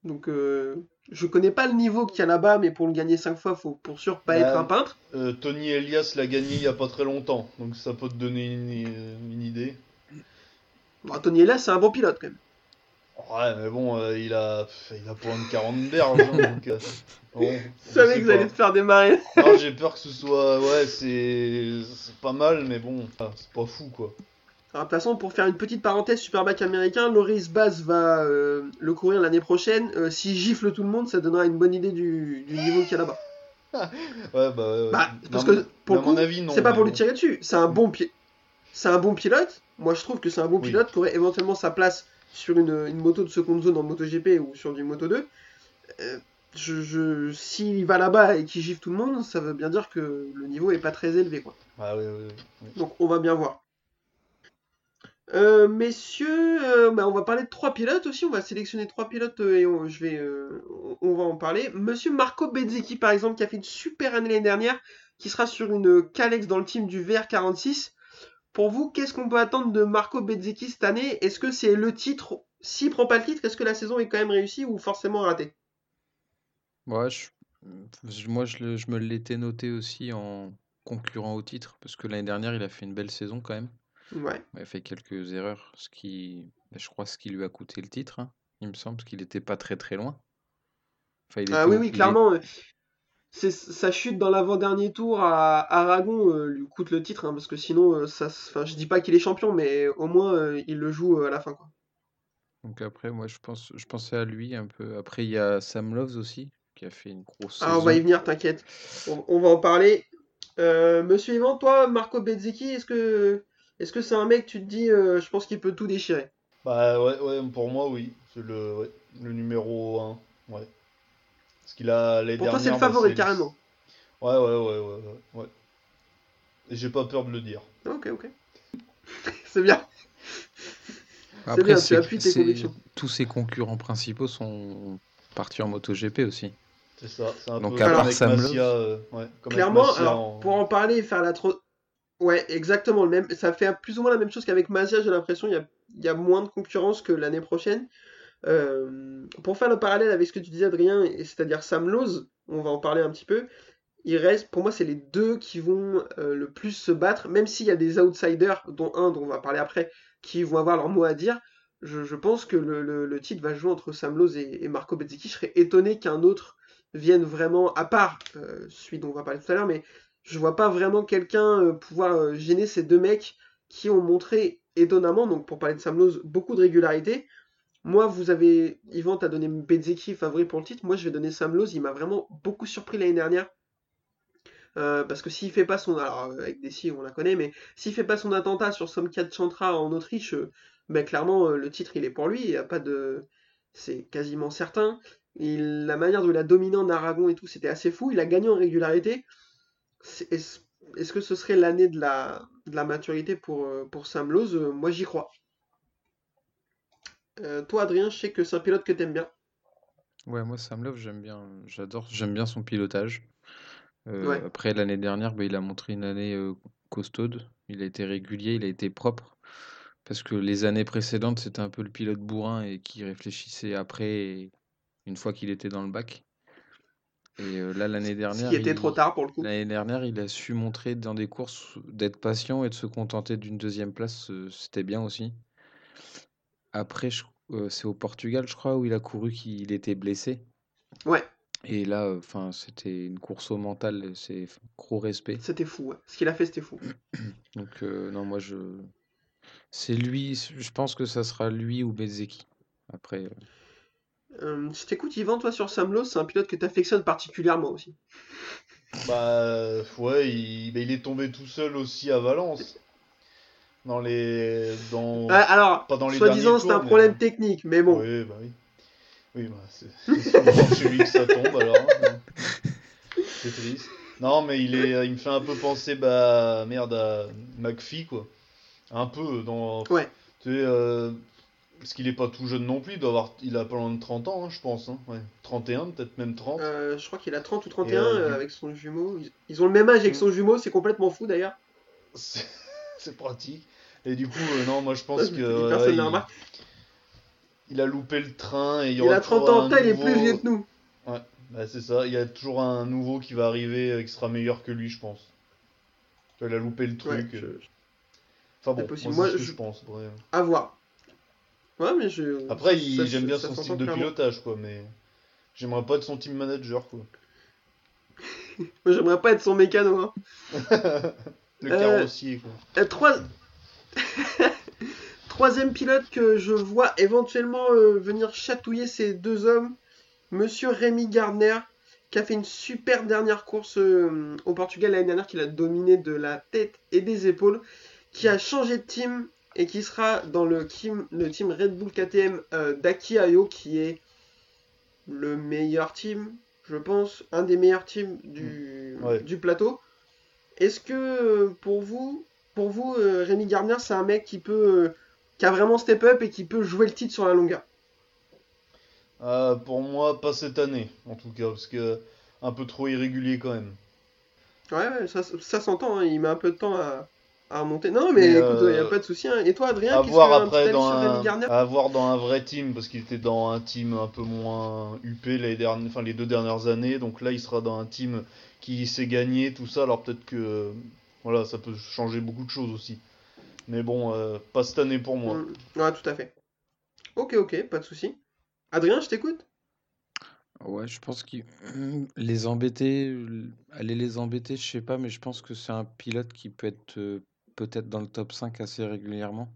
Donc euh, je connais pas le niveau qu'il y a là-bas, mais pour le gagner 5 fois, faut pour sûr pas Bah, être un peintre. Euh, Tony Elias l'a gagné il y a pas très longtemps, donc ça peut te donner une, une idée. Bon, Tony Elias, c'est un bon pilote quand même. Ouais, mais bon, euh, il a il a pas une 40 berges, hein, donc... euh, bon, Je savais que vous alliez te faire démarrer. Non, j'ai peur que ce soit... Ouais, c'est pas mal, mais bon, c'est pas fou, quoi. Alors, de toute façon, pour faire une petite parenthèse, Superbike américain, Loris Bass va euh, le courir l'année prochaine. Euh, S'il gifle tout le monde, ça donnera une bonne idée du, du niveau qu'il y a là-bas. Ouais, bah... ouais, Bah, parce Non, que pour le coup, avis, non. c'est pas pour lui tirer dessus. C'est un bon pi- c'est un bon pilote. Moi, je trouve que c'est un bon Oui. pilote qui aurait éventuellement sa place sur une, une moto de seconde zone en MotoGP ou sur du Moto 2. Euh, je, je, s'il va là-bas et qu'il gifle tout le monde, ça veut bien dire que le niveau est pas très élevé, quoi. Ah. Donc on va bien voir. Euh, messieurs, euh, bah, on va parler de trois pilotes aussi. On va sélectionner trois pilotes euh, et on, je vais, on, on va en parler. Monsieur Marco Bezzecchi, par exemple, qui a fait une super année l'année dernière, qui sera sur une Calex dans le team du VR46. Pour vous, qu'est-ce qu'on peut attendre de Marco Bezzecchi cette année? Est-ce que c'est le titre? S'il prend pas le titre, est-ce que la saison est quand même réussie ou forcément ratée? Ouais, je- je- moi je, me l'étais noté aussi en concurrent au titre, parce que l'année dernière, il a fait une belle saison quand même. Ouais. Il a fait quelques erreurs, ce qui, je crois, ce qui lui a coûté le titre, hein, il me semble, parce qu'il n'était pas très très loin. Enfin, il Ah oui, oui, est- clairement. euh, sa chute dans l'avant-dernier tour à Aragon euh, lui coûte le titre, hein, parce que sinon, euh, ça, enfin, je dis pas qu'il est champion, mais au moins euh, il le joue euh, à la fin, quoi. Donc après, moi, je pense, je pensais à lui un peu. Après, il y a Sam Loves aussi, qui a fait une grosse Ah, on va y venir, t'inquiète. On, on va en parler. Euh, Monsieur Yvan, toi, Marco Bezzecchi, est-ce que est-ce que c'est un mec, tu te dis, euh, je pense qu'il peut tout déchirer? Bah ouais, ouais, pour moi, oui. C'est le, ouais, le numéro 1. Ouais. Parce qu'il a l'année Pour toi, c'est le bah, favori, carrément. Ouais, ouais, ouais, ouais, ouais, ouais. Et j'ai pas peur de le dire. Ok, ok. C'est bien. C'est Après, bien, tu appuies tes convictions. tous ses concurrents principaux sont partis en MotoGP aussi. C'est ça. C'est un Donc, peu à part Sam euh, ouais, comme avec Clairement, alors, en- pour en parler et faire la trop... Ouais, exactement, le même... ça fait plus ou moins la même chose qu'avec Mazia, j'ai l'impression, il y a... y a moins de concurrence que l'année prochaine. Euh, Pour faire le parallèle avec ce que tu disais, Adrien, c'est-à-dire Sam on va en parler un petit peu, il reste, pour moi, c'est les deux qui vont euh, le plus se battre, même s'il y a des outsiders, dont un dont on va parler après, qui vont avoir leur mot à dire. Je, pense que le, titre va jouer entre Sam et, Marco Bezzecchi. Je serais étonné qu'un autre vienne vraiment, à part euh, celui dont on va parler tout à l'heure, mais je vois pas vraiment quelqu'un euh, pouvoir gêner ces deux mecs qui ont montré étonnamment, donc pour parler de Sam beaucoup de régularité. Moi, vous avez, Yvan, t'as donné Bezzecchi favori pour le titre. Moi, je vais donner Sam. Il m'a vraiment beaucoup surpris l'année dernière. Euh, parce que s'il fait pas son, alors euh, avec Dessy on la connaît, mais s'il fait pas son attentat sur Somkiat Chantra en Autriche, euh, ben clairement le titre il est pour lui, il y a pas de, c'est quasiment certain. La manière dont il a dominé en Aragon et tout, c'était assez fou. Il a gagné en régularité. Est-ce que ce serait l'année de la, maturité pour, pour Sam Moi j'y crois. Euh, toi Adrien, je sais que c'est un pilote que t'aimes bien. Ouais, moi, Sam Love, j'aime bien, j'adore, j'aime bien son pilotage. Euh, Ouais. Après, l'année dernière, bah, il a montré une année euh, costaude. Il a été régulier, il a été propre. Parce que les années précédentes, c'était un peu le pilote bourrin et qui réfléchissait après, une fois qu'il était dans le bac. Et là, l'année dernière, qui était il- trop tard pour le coup. L'année dernière, il a su montrer dans des courses d'être patient et de se contenter d'une deuxième place. C'était bien aussi. Après, euh, c'est au Portugal, je crois, où il a couru qu'il était blessé. Ouais, Et là, enfin, c'était une course au mental. C'est gros respect. c'était fou. ouais. Ce qu'il a fait, c'était fou. Donc, euh, non, moi, je. C'est lui, je pense que ça sera lui ou Bezzecchi. Après, euh, Euh, je t'écoute Yvan, toi sur Sam Lowe, c'est un pilote que t'affectionnes particulièrement aussi. Bah ouais, il, bah, il est tombé tout seul aussi à Valence. Dans les. Dans... Ah, alors, soi-disant, c'est un mais- problème technique, mais bon. Oui, bah oui. Oui, bah c'est c'est souvent chez lui que ça tombe alors. hein. C'est triste. Non, mais il est, il me fait un peu penser, bah merde, à McPhee quoi. Un peu dans. Ouais. Tu sais, euh, parce qu'il est pas tout jeune non plus, il doit avoir, il a pas loin de 30 ans, hein, je pense. Hein. Ouais. 31, peut-être même 30. Euh, je crois qu'il a 30 ou 31 Et, euh, euh, avec son jumeau. Ils, ils ont le même âge avec Mm. son jumeau, c'est complètement fou d'ailleurs. C'est pratique. Et du coup, euh, non, moi je pense Ouais, que. personne ouais, il, il a loupé le train et il y Il aura a 30 toujours ans, il est plus vieux que nous. Bah, c'est ça, il y a toujours un nouveau qui va arriver euh, qui sera meilleur que lui, je pense. Il a loupé le Ouais, truc. je- euh. Enfin bon, c'est moi, ce que je- je pense. bref. À voir. Ouais, mais je. Après, il- j'aime bien son style de clairement. pilotage, quoi, mais j'aimerais pas être son team manager, quoi. Moi, j'aimerais pas être son mécano. Hein. Le Euh, carrossier, quoi. Euh, trois- Troisième pilote que je vois éventuellement euh, venir chatouiller ces deux hommes, Monsieur Rémi Gardner, qui a fait une super dernière course euh, au Portugal l'année dernière, qu'il a dominé de la tête et des épaules, qui a changé de team et qui sera dans le team, le team Red Bull KTM euh, d'Aki Ayo, qui est le meilleur team, je pense, un des meilleurs teams du, Ouais. du plateau. Est-ce que euh, pour vous, pour vous, euh, Rémi Gardner, c'est un mec qui peut, euh, qui a vraiment step up et qui peut jouer le titre sur la longueur? Ah, pour moi, pas cette année, en tout cas, parce que un peu trop irrégulier quand même. Ouais, ouais, ça, ça s'entend, hein, il met un peu de temps à, à remonter. Non, mais, Mais, écoute, il euh, n'y a pas de souci. hein. Et toi, Adrien, qu'est-ce que un après dans sur un, à voir dans un vrai team parce qu'il était dans un team un peu moins huppé les dernières, enfin les deux dernières années. Donc là, il sera dans un team qui sait gagner tout ça. Alors peut-être que voilà, ça peut changer beaucoup de choses aussi. Mais bon, euh, pas cette année pour moi. Mm. Ouais, tout à fait. Ok, ok, pas de souci. Adrien, je t'écoute. Ouais, je pense qu'ils les embêter, aller les embêter, je sais pas, mais je pense que c'est un pilote qui peut être euh, peut-être dans le top 5 assez régulièrement.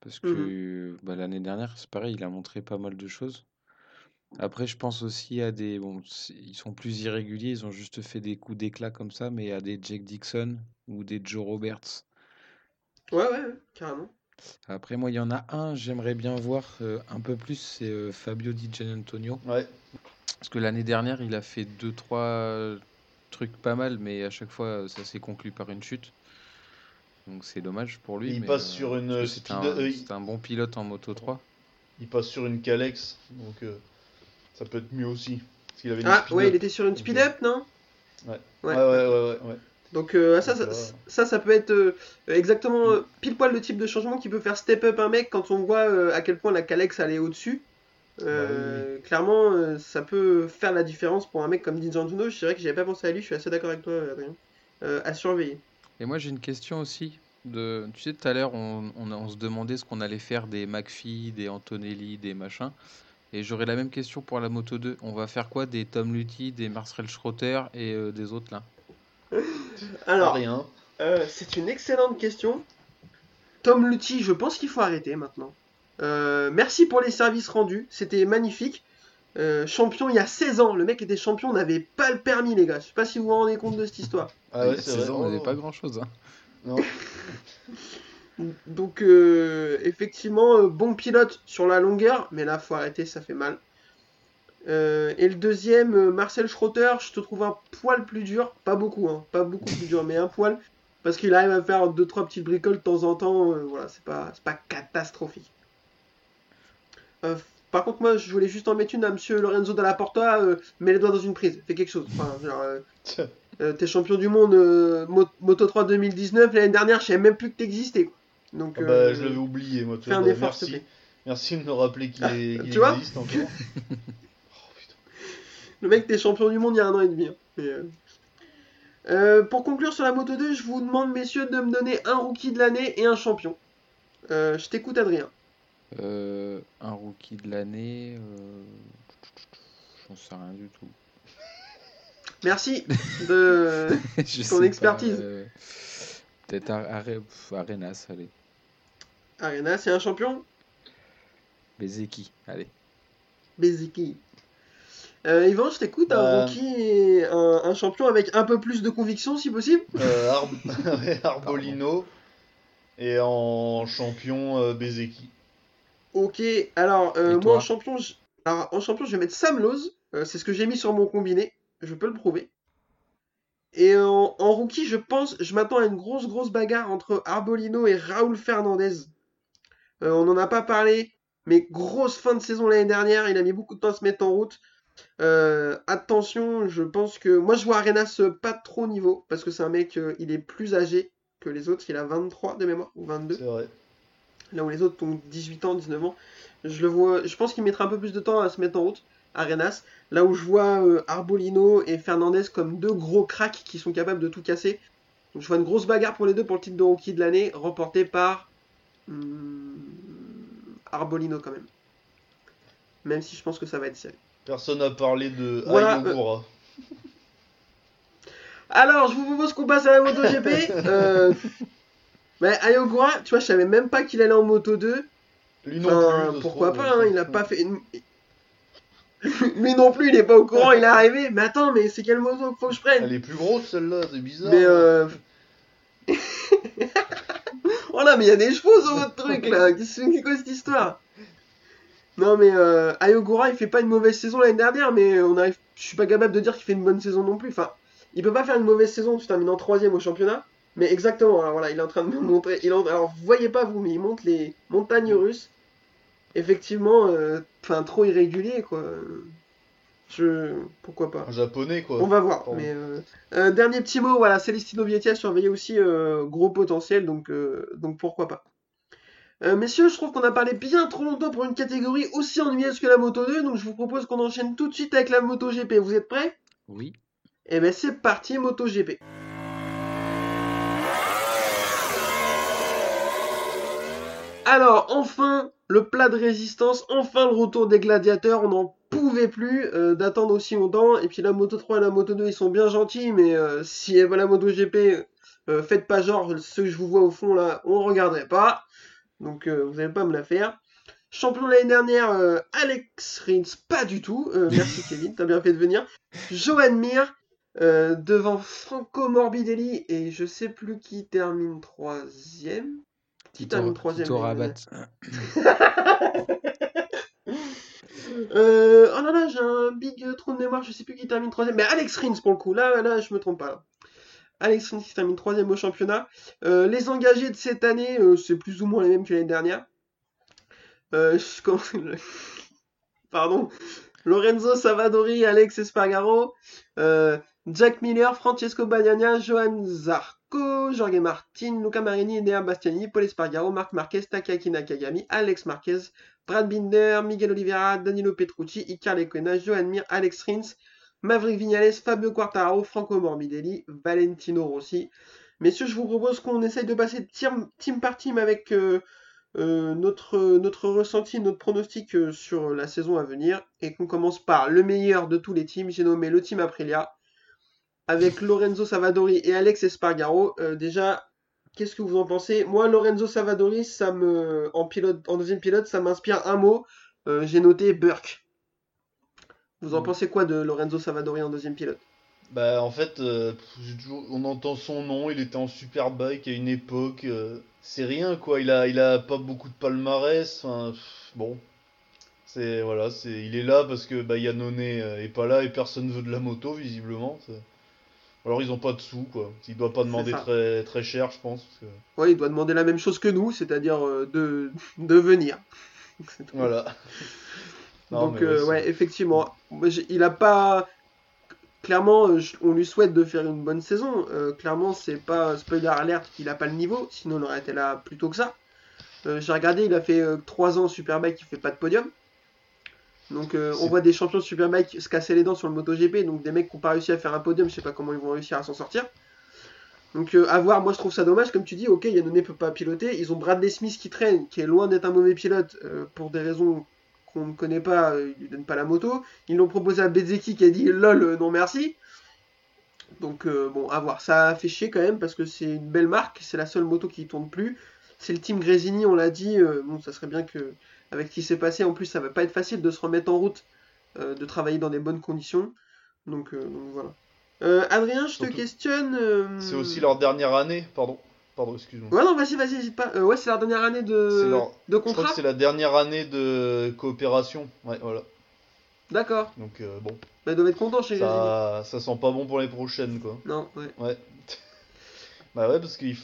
Parce que bah, l'année dernière, c'est pareil, il a montré pas mal de choses. Après, je pense aussi à des. Bon, ils sont plus irréguliers, ils ont juste fait des coups d'éclat comme ça, mais à des Jake Dixon ou des Joe Roberts. Ouais, ouais, ouais, carrément. Après, moi, il y en a un, j'aimerais bien voir euh, un peu plus, c'est euh, Fabio Di Gianantonio. Ouais. Parce que l'année dernière, il a fait deux, trois trucs pas mal, mais à chaque fois, ça s'est conclu par une chute. Donc c'est dommage pour lui. Il mais, passe euh, sur une speed- un, euh, c'était un bon pilote en Moto 3. Il passe sur une Calex, donc euh, ça peut être mieux aussi. Parce avait Ah, speed ouais, up. il était sur une speed-up, non? Ouais. Ouais. Ouais, ouais, ouais, ouais, ouais. Donc euh, ça, ça, Donc, euh, ça, ça peut être euh, exactement euh, pile poil le type de changement qui peut faire step up un mec quand on voit euh, à quel point la Calex est au-dessus. Euh, Clairement, euh, ça peut faire la différence pour un mec comme Di Gianantonio. C'est vrai que j'avais pas pensé à lui, je suis assez d'accord avec toi, Adrien. Euh, à surveiller. Et moi, j'ai une question aussi. De... Tu sais, tout à l'heure, on, on, a- on se demandait ce qu'on allait faire des McPhee, des Antonelli, des machins. Et j'aurais la même question pour la Moto 2. On va faire quoi des Tom Luthi, des Marcel Schroeter et euh, des autres là? Alors, rien. Euh, c'est une excellente question. Tom Lutti, je pense qu'il faut arrêter maintenant. Euh, merci pour les services rendus, c'était magnifique. Euh, champion il y a 16 ans, le mec était champion, on n'avait pas le permis les gars. Je sais pas si vous vous rendez compte de cette histoire. Ah ouais, c'est 16 vrai. ans, on n'avait Oh. pas grand chose. Non. Donc euh, effectivement, euh, bon pilote sur la longueur, mais là faut arrêter, ça fait mal. Euh, et le deuxième, Marcel Schroeter, je te trouve un poil plus dur, pas beaucoup, hein, pas beaucoup plus dur, mais un poil, parce qu'il arrive à faire deux trois petites bricoles de temps en temps. euh, voilà, c'est pas, c'est pas catastrophique. Euh, par contre, moi, je voulais juste en mettre une à Monsieur Lorenzo Dalla Porta, euh, mets les doigts dans une prise, fais quelque chose. Enfin, genre, euh, euh, t'es champion du monde euh, Mo- Moto 3 2019 l'année dernière, je savais même plus que t'existais. quoi. Donc, Ah bah, euh, je l'avais oublié, moi. fais un bah, effort, s'il te merci. plaît. Merci de me rappeler qu'il est- qu'il tu vois existe encore. Oh, putain. Le mec était champion du monde il y a un an et demi. hein. Euh, euh, pour conclure sur la Moto 2, je vous demande, messieurs, de me donner un rookie de l'année et un champion. Euh, je t'écoute, Adrien. Euh, un rookie de l'année, euh, j'en sais rien du tout. Merci de. Ton expertise. euh, Peut-être Ar- Arenas, allez. Arena, c'est un champion? Bezeki, allez. Beziki. Euh, Yvan, je t'écoute, un Bah. rookie et un, un champion avec un peu plus de conviction si possible? Euh, Ar- Arbolino. Et en champion, euh, Bezeki. Ok, alors euh, moi en champion, je... alors, en champion, je vais mettre Sam Lowe. Euh, c'est ce que j'ai mis sur mon combiné. Je peux le prouver. Et en, en rookie, je pense, je m'attends à une grosse grosse bagarre entre Arbolino et Raoul Fernandez. Euh, on n'en a pas parlé, mais grosse fin de saison l'année dernière. Il a mis beaucoup de temps à se mettre en route. Euh, attention, je pense que moi je vois Arenas euh, pas trop au niveau parce que c'est un mec, euh, il est plus âgé que les autres. Il a 23 de mémoire ou 22 C'est vrai. là où les autres ont 18 ans, 19 ans. Je le vois, je pense qu'il mettra un peu plus de temps à se mettre en route, Arenas. Là où je vois euh, Arbolino et Fernandez comme deux gros cracks qui sont capables de tout casser. Donc je vois une grosse bagarre pour les deux pour le titre de rookie de l'année, remporté par hmm, Arbolino quand même. Même si je pense que ça va être serré. Personne n'a parlé de Voilà, Ayogura. Alors, je vous propose qu'on passe à la MotoGP. euh... Mais Ayogura, tu vois, je savais même pas qu'il allait en Moto 2. Lui non Enfin, plus. pourquoi pas, hein, il a pas fait. une- Lui non plus, il est pas au courant, il est arrivé. Mais attends, mais c'est quelle moto qu'il faut que je prenne Elle est plus grosse celle-là, c'est bizarre. Mais euh. oh là, mais il y a des chevaux sur votre truc là. Qu'est-ce que c'est quoi cette histoire? Non, mais euh, Ayogura, il fait pas une mauvaise saison l'année dernière, mais on arrive. Je suis pas capable de dire qu'il fait une bonne saison non plus. Enfin, il peut pas faire une mauvaise saison, tu termines en troisième au championnat. Mais exactement, alors voilà, il est en train de me montrer. Il en- Alors, vous voyez pas vous, mais il monte les montagnes russes. Effectivement, euh, enfin, trop irrégulier quoi. Je... Pourquoi pas Un japonais, quoi. On va voir. Pardon. Mais euh, euh, dernier petit mot, voilà, Celestino Vietti a surveillé aussi euh, gros potentiel, donc, euh, donc pourquoi pas. Euh, messieurs, je trouve qu'on a parlé bien trop longtemps pour une catégorie aussi ennuyeuse que la Moto 2, donc je vous propose qu'on enchaîne tout de suite avec la Moto GP. Vous êtes prêts? Oui. Eh ben c'est parti, Moto GP. Alors, enfin, le plat de résistance, enfin le retour des gladiateurs, on n'en pouvait plus euh, d'attendre aussi longtemps. Et puis la Moto 3 et la Moto 2, ils sont bien gentils, mais euh, si elle la Moto GP, euh, faites pas genre, ceux que je vous vois au fond là, on regarderait pas. Donc vous n'allez pas me la faire. Champion de l'année dernière, Alex Rins, pas du tout. Euh, merci Kevin, t'as bien fait de venir. Johan Mir, euh, devant Franco Morbidelli, et je sais plus qui termine troisième. Qui termine troisième Tito l'année Rabat. Euh, oh là là, j'ai un big euh, trou de mémoire, je sais plus qui termine troisième. Mais Alex Rins pour le coup, là, là, je me trompe pas. là. Alex Rins qui termine troisième au championnat. Euh, les engagés de cette année, euh, c'est plus ou moins les mêmes que l'année dernière. Je commence- Pardon. Lorenzo Savadori, Alex Espargaro, Jack Miller, Francesco Bagnaia, Johan Jorge Martin, Luca Marini, Nea Bastiani, Paul Espargaro, Marc Marquez, Takaki Nakagami, Alex Marquez, Brad Binder, Miguel Oliveira, Danilo Petrucci, Icar Lecuena, Johan Mir, Alex Rins, Maverick Vignales, Fabio Quartararo, Franco Morbidelli, Valentino Rossi. Messieurs, je vous propose qu'on essaye de passer team, par team avec euh, euh, notre, notre ressenti, notre pronostic euh, sur la saison à venir et qu'on commence par le meilleur de tous les teams. J'ai nommé le team Aprilia avec Lorenzo Savadori et Alex Espargaro. Euh, déjà, qu'est-ce que vous en pensez? Moi, Lorenzo Savadori, ça me, en, pilote, en deuxième pilote, ça m'inspire un mot. Euh, J'ai noté Burke. Vous en Mm. pensez quoi de Lorenzo Savadori en deuxième pilote? Bah en fait, euh, toujours- on entend son nom, il était en superbike à une époque, c'est rien quoi, il a, il a pas beaucoup de palmarès, enfin, pff, bon, c'est voilà, c'est, il est là parce que bah, Yannone est pas là et personne veut de la moto visiblement. Alors ils ont pas de sous quoi, il doit pas demander très très cher je pense. parce que- Ouais, il doit demander la même chose que nous, c'est-à-dire euh, de, de venir. Voilà. Non, Donc, mais euh, ouais, effectivement, il a pas. Clairement, euh, je- on lui souhaite de faire une bonne saison. Euh, clairement, c'est pas spoiler alert qu'il a pas le niveau, sinon il aurait été là plus tôt que ça. Euh, j'ai regardé, il a fait 3 ans Superbike, il fait pas de podium. Donc, euh, on voit des champions de Superbike se casser les dents sur le MotoGP, donc des mecs qui n'ont pas réussi à faire un podium, je sais pas comment ils vont réussir à s'en sortir. Donc, euh, à voir, moi je trouve ça dommage, comme tu dis, ok, Yannone peut pas piloter. Ils ont Bradley Smith qui traîne, qui est loin d'être un mauvais pilote euh, pour des raisons qu'on ne connaît pas, euh, il lui donne pas la moto. Ils l'ont proposé à Bezeki qui a dit lol, non merci. Donc bon, à voir. Ça a fait chier quand même parce que c'est une belle marque, c'est la seule moto qui tourne plus. C'est le team Grésini, on l'a dit. bon, ça serait bien que, avec ce qui s'est passé, en plus, ça va pas être facile de se remettre en route, euh, de travailler dans des bonnes conditions. Donc, euh, donc voilà. Euh, Adrien, je te Surtout- questionne. C'est aussi leur dernière année, pardon, pardon, excuse-moi. Ouais, non, vas-y, vas-y, n'hésite pas. Ouais, c'est leur dernière année de, leur- de Je crois contrat. que c'est la dernière année de coopération, ouais, voilà. D'accord. Donc bon, Bah, ils doivent être contents chez ça, ça sent pas bon pour les prochaines quoi. Non, ouais. Ouais. bah ouais, parce qu'ils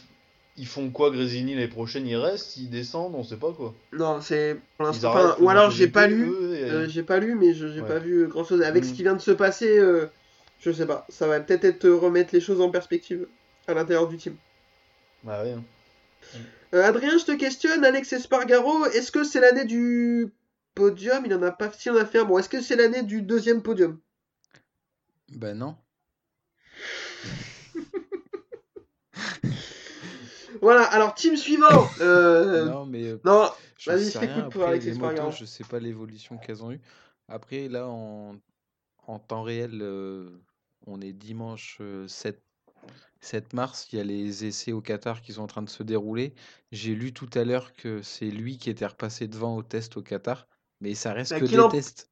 ils font quoi Grésini les prochaines Ils restent, ils descendent, on sait pas quoi. Non, c'est pour l'instant. ou alors j'ai pas lu. et- euh, j'ai pas lu, mais je- j'ai Ouais. pas vu grand chose. Avec ce Mm. qui vient de se passer, euh, je sais pas. Ça va peut-être être euh, remettre les choses en perspective à l'intérieur du team. Bah ouais. hein. Euh, Adrien, je te questionne. Alex Espargaro, est-ce que c'est l'année du podium? Il en a pas. Si on a fait un. Bon, est-ce que c'est l'année du deuxième podium? Bah non. Voilà. Alors team suivant. Euh, Non, mais euh, non. Vas-y, je rien. Après, les motos, je sais pas l'évolution qu'elles ont eu. Après, là, en, en temps réel, euh, on est dimanche euh, 7, 7 mars. Il y a les essais au Qatar qui sont en train de se dérouler. J'ai lu tout à l'heure que c'est lui qui était repassé devant au test au Qatar. Mais ça reste Bah, que qu'il des en- tests.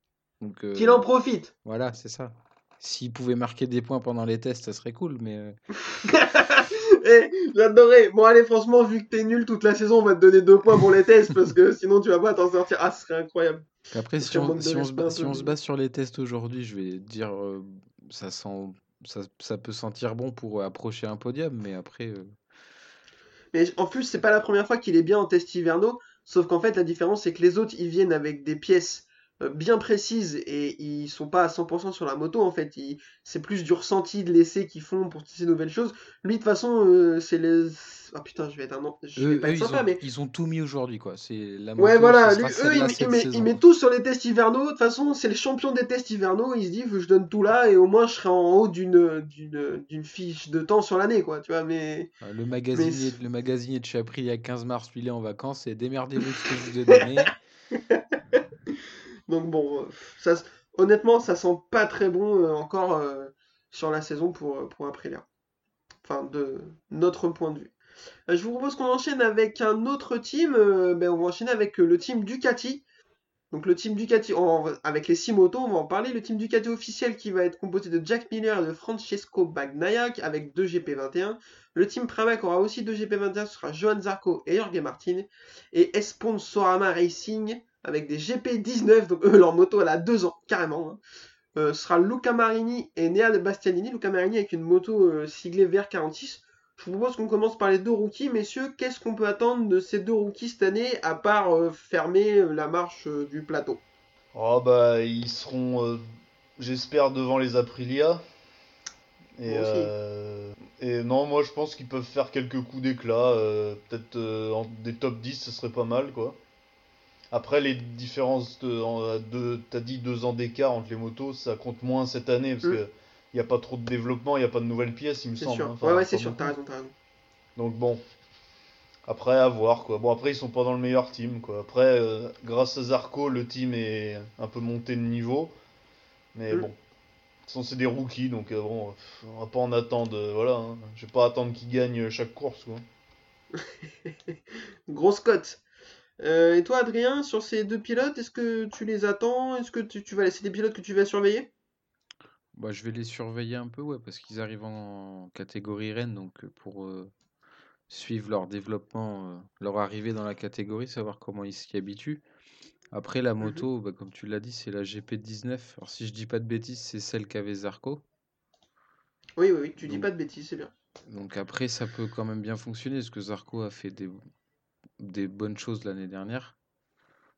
Qu'il en profite. voilà, c'est ça. S'il pouvait marquer des points pendant les tests, ça serait cool. Mais euh, Eh, j'adorais. Bon, allez, franchement, vu que t'es nul toute la saison, on va te donner deux points pour les tests parce que sinon tu vas pas t'en sortir. Ah, ce serait incroyable. Après, si on, si se, si on base sur les tests aujourd'hui, je vais dire euh, ça sent ça, ça peut sentir bon pour approcher un podium, mais après euh, Mais en plus, c'est pas la première fois qu'il est bien en test hivernaux. Sauf qu'en fait, la différence, c'est que les autres, ils viennent avec des pièces bien précises et ils sont pas à 100% sur la moto en fait. Ils- C'est plus du ressenti de l'essai qu'ils font pour tester de nouvelles choses. Lui de toute façon euh, c'est les... Ah putain je vais être un... Je vais Eux, pas eux, être ils, sympa ont, mais... ils ont tout mis aujourd'hui, quoi. C'est la Ouais, moto, voilà, ce lui- eux, ils, ils cette met- ils tout sur les tests hivernaux. De toute façon, c'est les champions des tests hivernaux. Ils se disent, je donne tout là et au moins je serai en haut d'une fiche de temps sur l'année, quoi. Tu vois, mais Euh, Le magasinier, c'est- le magasinier de chez Aprilia 15 mars, lui, il est en vacances et démerdez-vous de ce que je vous ai donné. donc bon, euh, ça, honnêtement, ça sent pas très bon euh, encore euh, sur la saison pour pour Aprilia. Enfin, de notre point de vue. Je vous propose qu'on enchaîne avec un autre team. ben, on va enchaîner avec le team Ducati. Donc le team Ducati, avec les 6 motos, on va en parler. Le team Ducati officiel qui va être composé de Jack Miller et de Francesco Bagnaia avec 2 GP21. Le team Pramac aura aussi 2 GP21, ce sera Johan Zarco et Jorge Martin. Et Espon Sorama Racing avec des GP19, donc eux, leur moto elle a 2 ans, carrément. hein. Euh, ce sera Luca Marini et Nea de Bastianini. Luca Marini avec une moto euh, siglée VR46. Je vous propose qu'on commence par les deux rookies. Messieurs, qu'est-ce qu'on peut attendre de ces deux rookies cette année, à part euh, fermer euh, la marche du plateau? Oh bah ils seront, j'espère, devant les Aprilia. Et, et non, moi je pense qu'ils peuvent faire quelques coups d'éclat. Peut-être des top 10, ce serait pas mal quoi. Après, les différences de, de t'as dit deux ans d'écart entre les motos, ça compte moins cette année parce Mm. que il n'y a pas trop de développement, il n'y a pas de nouvelles pièces, il me semble. sûr. hein. Enfin, ouais, ouais, c'est sûr, t'as raison, t'as raison. Donc bon, après à voir quoi. Bon après ils sont pas dans le meilleur team quoi. Après euh, grâce à Zarco le team est un peu monté de niveau, mais Mm. bon, de toute façon c'est des rookies donc euh, bon, on va pas en attendre. euh, voilà, hein. je vais pas attendre qu'ils gagnent chaque course quoi. Grosse cote. Euh, et toi, Adrien, sur ces deux pilotes, est-ce que tu les attends? Est-ce que tu, tu vas laisser des pilotes que tu vas surveiller? Bah, je vais les surveiller un peu, ouais, parce qu'ils arrivent en catégorie reine, donc euh, pour euh, suivre leur développement, euh, leur arrivée dans la catégorie, savoir comment ils s'y habituent. Après, la Mhm. moto, bah, comme tu l'as dit, c'est la GP19. Alors, si je dis pas de bêtises, c'est celle qu'avait Zarco. Oui, oui, oui, tu dis pas de bêtises, c'est bien. Donc après, ça peut quand même bien fonctionner, parce que Zarco a fait des, des bonnes choses l'année dernière.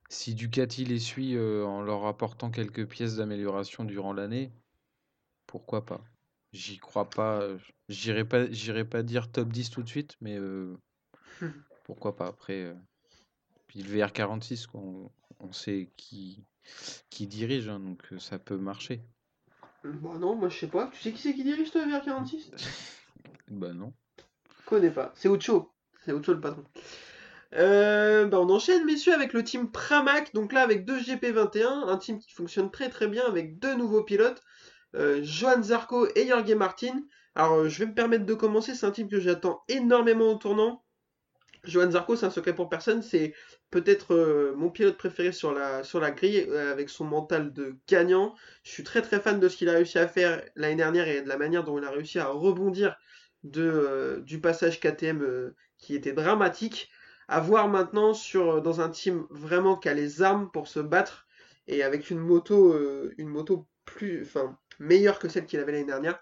Si Ducati les suit euh, en leur apportant quelques pièces d'amélioration durant l'année, pourquoi pas? J'y crois pas, euh, j'irai pas, j'irai pas dire top 10 tout de suite, mais euh, pourquoi pas? Après. Puis le VR46, quoi, on, on sait qui, qui dirige, hein, donc ça peut marcher. Bon, non, moi je sais pas. Tu sais qui c'est qui dirige toi vers 46 Bah non. connais pas. C'est Ocho. C'est Ocho le patron. Euh, bah on enchaîne, messieurs, avec le team Pramac. Donc là, avec deux GP21, un team qui fonctionne très très bien avec deux nouveaux pilotes, euh, Johan Zarco et Jorge Martin. Alors, euh, je vais me permettre de commencer. C'est un team que j'attends énormément au tournant. Johan Zarco, c'est un secret pour personne. C'est peut-être euh, mon pilote préféré sur la, sur la grille, avec son mental de gagnant. Je suis très très fan de ce qu'il a réussi à faire l'année dernière et de la manière dont il a réussi à rebondir de, du passage KTM qui était dramatique, à voir maintenant sur, dans un team vraiment qui a les armes pour se battre et avec une moto, euh, une moto plus, enfin, meilleure que celle qu'il avait l'année dernière.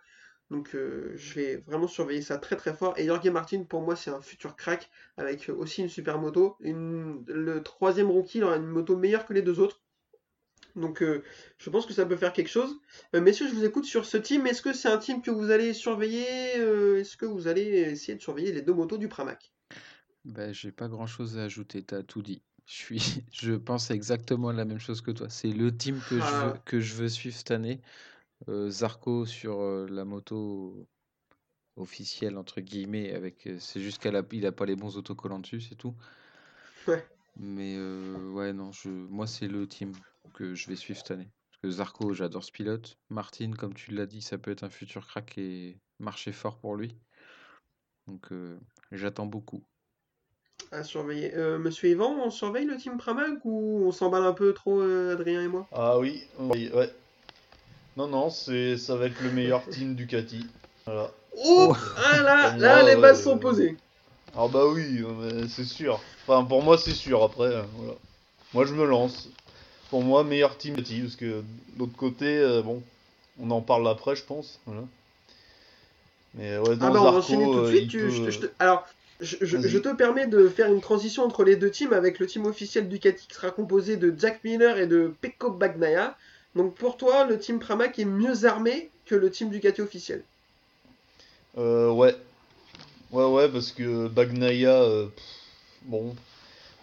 Donc euh, je vais vraiment surveiller ça très très fort. Et Jorge Martin, pour moi, c'est un futur crack avec euh, aussi une super moto. Une- le troisième rookie, il aura une moto meilleure que les deux autres. Donc euh, je pense que ça peut faire quelque chose. Euh, messieurs, je vous écoute sur ce team. Est-ce que c'est un team que vous allez surveiller euh, Est-ce que vous allez essayer de surveiller les deux motos du Pramac? Bah, j'ai pas grand-chose à ajouter, t'as tout dit. Je suis, je pense exactement la même chose que toi. C'est le team que je veux, Ah. que je veux suivre cette année. Euh, Zarco sur euh, la moto officielle entre guillemets, avec, euh, c'est juste qu'il a, il a pas les bons autocollants dessus, c'est tout. Ouais. Mais euh, ouais, non, je, moi c'est le team que je vais suivre cette année. Parce que Zarco, j'adore ce pilote. Martin, comme tu l'as dit, ça peut être un futur crack et marcher fort pour lui. Donc j'attends beaucoup. À surveiller. Euh, Monsieur Yvan, on surveille le team Pramac ou on s'emballe un peu trop, euh, Adrien et moi? Ah oui, oui, ouais. Non non, c'est ça va être le meilleur team Ducati. Voilà. Oh, Ah là, Pour là, moi, les ouais, bases sont posées. Ah bah oui, c'est sûr. Enfin pour moi c'est sûr après. euh, voilà. Moi je me lance. Pour moi meilleur team Ducati parce que l'autre côté bon, on en parle après je pense. Voilà. Mais ouais, Ah dans bah on va Zarco, enchaîner tout de suite. tu- peut- je te- je te- Alors, Je, je- Vas-y. je te permets de faire une transition entre les deux teams avec le team officiel Ducati qui sera composé de Jack Miller et de Pecco Bagnaia. Donc pour toi, le team Pramac est mieux armé que le team Ducati officiel? Euh, ouais. Ouais, ouais, parce que Bagnaia, euh, pff, bon,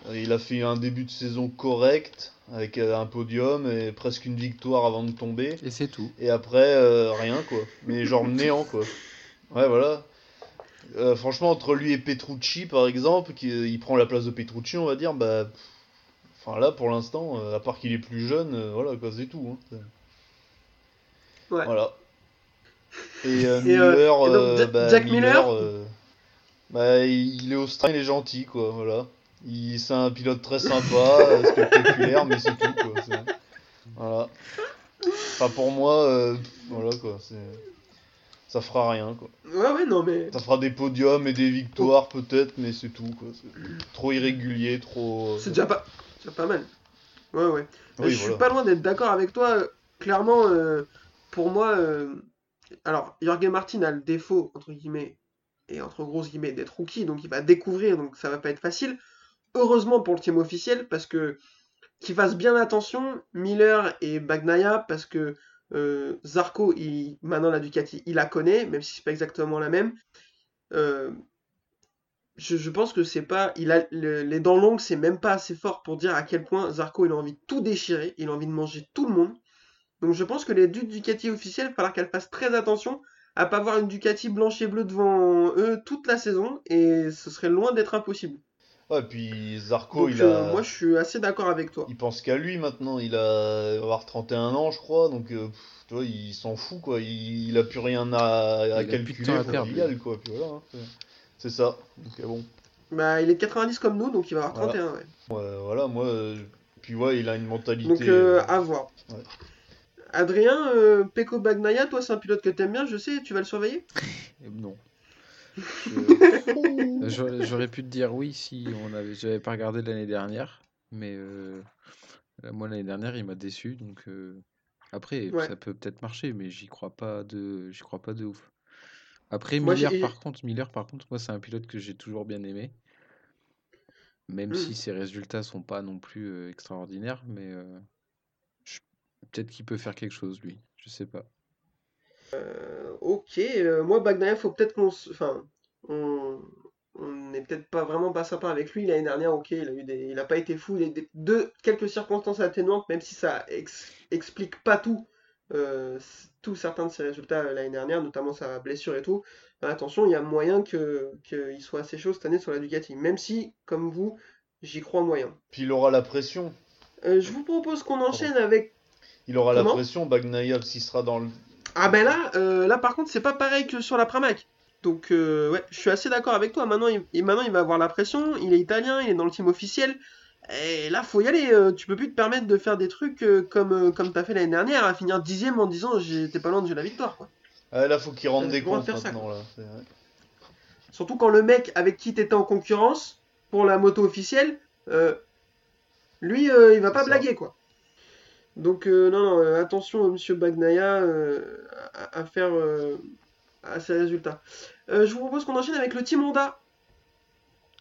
euh, il a fait un début de saison correct, avec euh, un podium et presque une victoire avant de tomber. Et c'est tout. Et après, euh, rien, quoi. Mais genre néant, quoi. Ouais, voilà. Euh, franchement, entre lui et Petrucci, par exemple, qui euh, il prend la place de Petrucci, on va dire, bah. Enfin, là, pour l'instant, euh, à part qu'il est plus jeune, euh, voilà, quoi, c'est tout. hein. Ouais. Voilà. Et, Et, Miller, et donc, Ja- bah, Jack Miller bah, il est australien, il est gentil, quoi, voilà. Il, c'est un pilote très sympa, spectaculaire, mais c'est tout, quoi. Voilà. Enfin, pour moi, voilà, quoi, c'est... Ça fera rien, quoi. Ouais, ouais, non, mais. Ça fera des podiums et des victoires, peut-être, mais c'est tout, quoi. Trop irrégulier, trop... euh, C'est déjà pas, c'est déjà pas mal. Ouais, ouais. Oui, je suis pas loin d'être d'accord avec toi. euh, Clairement, euh, pour moi, euh, alors Jorge Martin a le défaut, entre guillemets, et entre grosses guillemets, d'être rookie, donc il va découvrir, donc ça va pas être facile. Heureusement pour le team officiel, parce que qu'il fasse bien attention, Miller et Bagnaia, parce que euh, Zarco, maintenant la Ducati, il la connaît, même si c'est pas exactement la même. Euh, je, pense que c'est pas. Il a le- les dents longues, c'est même pas assez fort pour dire à quel point Zarco il a envie de tout déchirer, il a envie de manger tout le monde. Donc je pense que les Ducati officielles, il va falloir qu'elles fassent très attention à pas avoir une Ducati blanche et bleue devant eux toute la saison, et ce serait loin d'être impossible. Ouais, puis Zarco, Donc il euh, a... moi je suis assez d'accord avec toi. Il pense qu'à lui maintenant, il a il va avoir 31 ans je crois, donc euh, pff, tu vois, il s'en fout quoi, il, il a plus rien à, à Il a plus de calculer, temps à perdre, aille quoi, puis voilà, hein, c'est- ça. Donc euh, bon, Bah il est de 90 comme nous, donc il va avoir Voilà. 31, ouais. Ouais, voilà, moi, euh, puis ouais, il a une mentalité... Donc euh, à voir. ouais. Adrien, euh, Pecco Bagnaia, toi c'est un pilote que t'aimes bien, je sais, tu vas le surveiller? Non. Je- J'aurais pu te dire oui si on avait, j'avais pas regardé l'année dernière, mais euh, moi l'année dernière il m'a déçu donc euh, après Ouais. ça peut peut-être marcher mais j'y crois pas de, j'y crois pas de ouf. Après Moi, Miller j'ai- par contre, Miller par contre moi c'est un pilote que j'ai toujours bien aimé, même Mm. si ses résultats sont pas non plus euh, extraordinaires, mais euh, je- peut-être qu'il peut faire quelque chose lui, je sais pas. Euh, ok, euh, moi Bagnaia, faut peut-être qu'on s- enfin, on n'est peut-être pas vraiment pas sympa avec lui. L'année dernière, ok, il a eu des... il a pas été fou, il a eu des... deux, quelques circonstances atténuantes, même si ça ex- explique pas tout, euh, tous certains de ses résultats euh, l'année dernière, notamment sa blessure et tout. Ben, attention, il y a moyen que qu'il soit assez chaud cette année sur la Ducati, même si, comme vous, j'y crois moyen. Puis il aura la pression, Euh, je vous propose qu'on enchaîne avec il aura la pression, Bagnaia, s'il sera dans le... Ah ben là, euh, là par contre, c'est pas pareil que sur la Pramac. Donc euh, ouais, je suis assez d'accord avec toi. Maintenant il, et maintenant, il va avoir la pression. Il est italien, il est dans le team officiel. Et là, faut y aller. euh, tu peux plus te permettre de faire des trucs euh, comme, comme t'as fait l'année dernière, à finir dixième en disant j'étais pas loin de jouer la victoire. Quoi. Ah, là, faut qu'il rende des comptes faire ça, maintenant, là. c'est vrai. Surtout quand le mec avec qui t'étais en concurrence pour la moto officielle, euh, lui, il va pas ça. blaguer quoi. Donc euh, non, non, euh, attention euh, Monsieur Bagnaia euh, à, à faire euh, à ses résultats. Euh, je vous propose qu'on enchaîne avec le team Honda.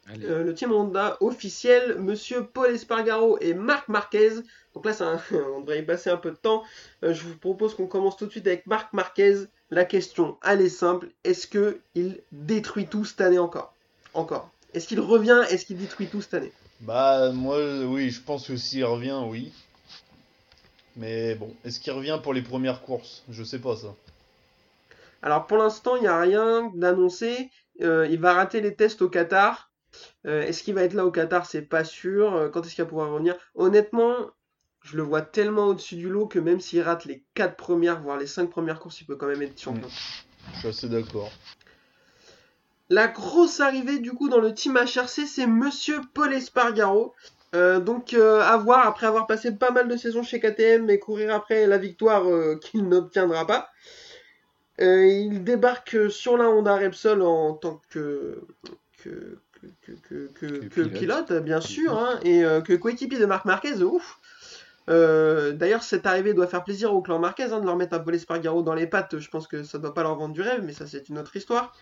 Allez. Euh, le team Honda officiel, Monsieur Paul Espargaro et Marc Marquez. Donc là, un- on devrait y passer un peu de temps. Euh, je vous propose qu'on commence tout de suite avec Marc Marquez. La question, elle est simple. Est-ce que il détruit tout cette année encore? Encore. Est-ce qu'il revient? Est-ce qu'il détruit tout cette année? Bah, moi, oui, je pense que s'il revient, oui. Mais bon, est-ce qu'il revient pour les premières courses? Je sais pas ça. Alors pour l'instant, il n'y a rien d'annoncé. Euh, il va rater les tests au Qatar. Euh, est-ce qu'il va être là au Qatar? C'est pas sûr. Euh, quand est-ce qu'il va pouvoir revenir? Honnêtement, je le vois tellement au-dessus du lot que même s'il rate les 4 premières, voire les 5 premières courses, il peut quand même être champion. Je suis assez d'accord. La grosse arrivée du coup dans le team HRC, c'est Monsieur Paul Espargaro. Euh, donc euh, à voir, après avoir passé pas mal de saisons chez KTM et courir après la victoire euh, qu'il n'obtiendra pas. Il débarque sur la Honda Repsol en tant que, pilote. pilote, bien sûr, hein, et que coéquipier de Marc Marquez, ouf. D'ailleurs, cette arrivée doit faire plaisir au clan Marquez hein, de leur mettre un Paul Espargaro dans les pattes. Je pense que ça doit pas leur vendre du rêve, mais ça c'est une autre histoire.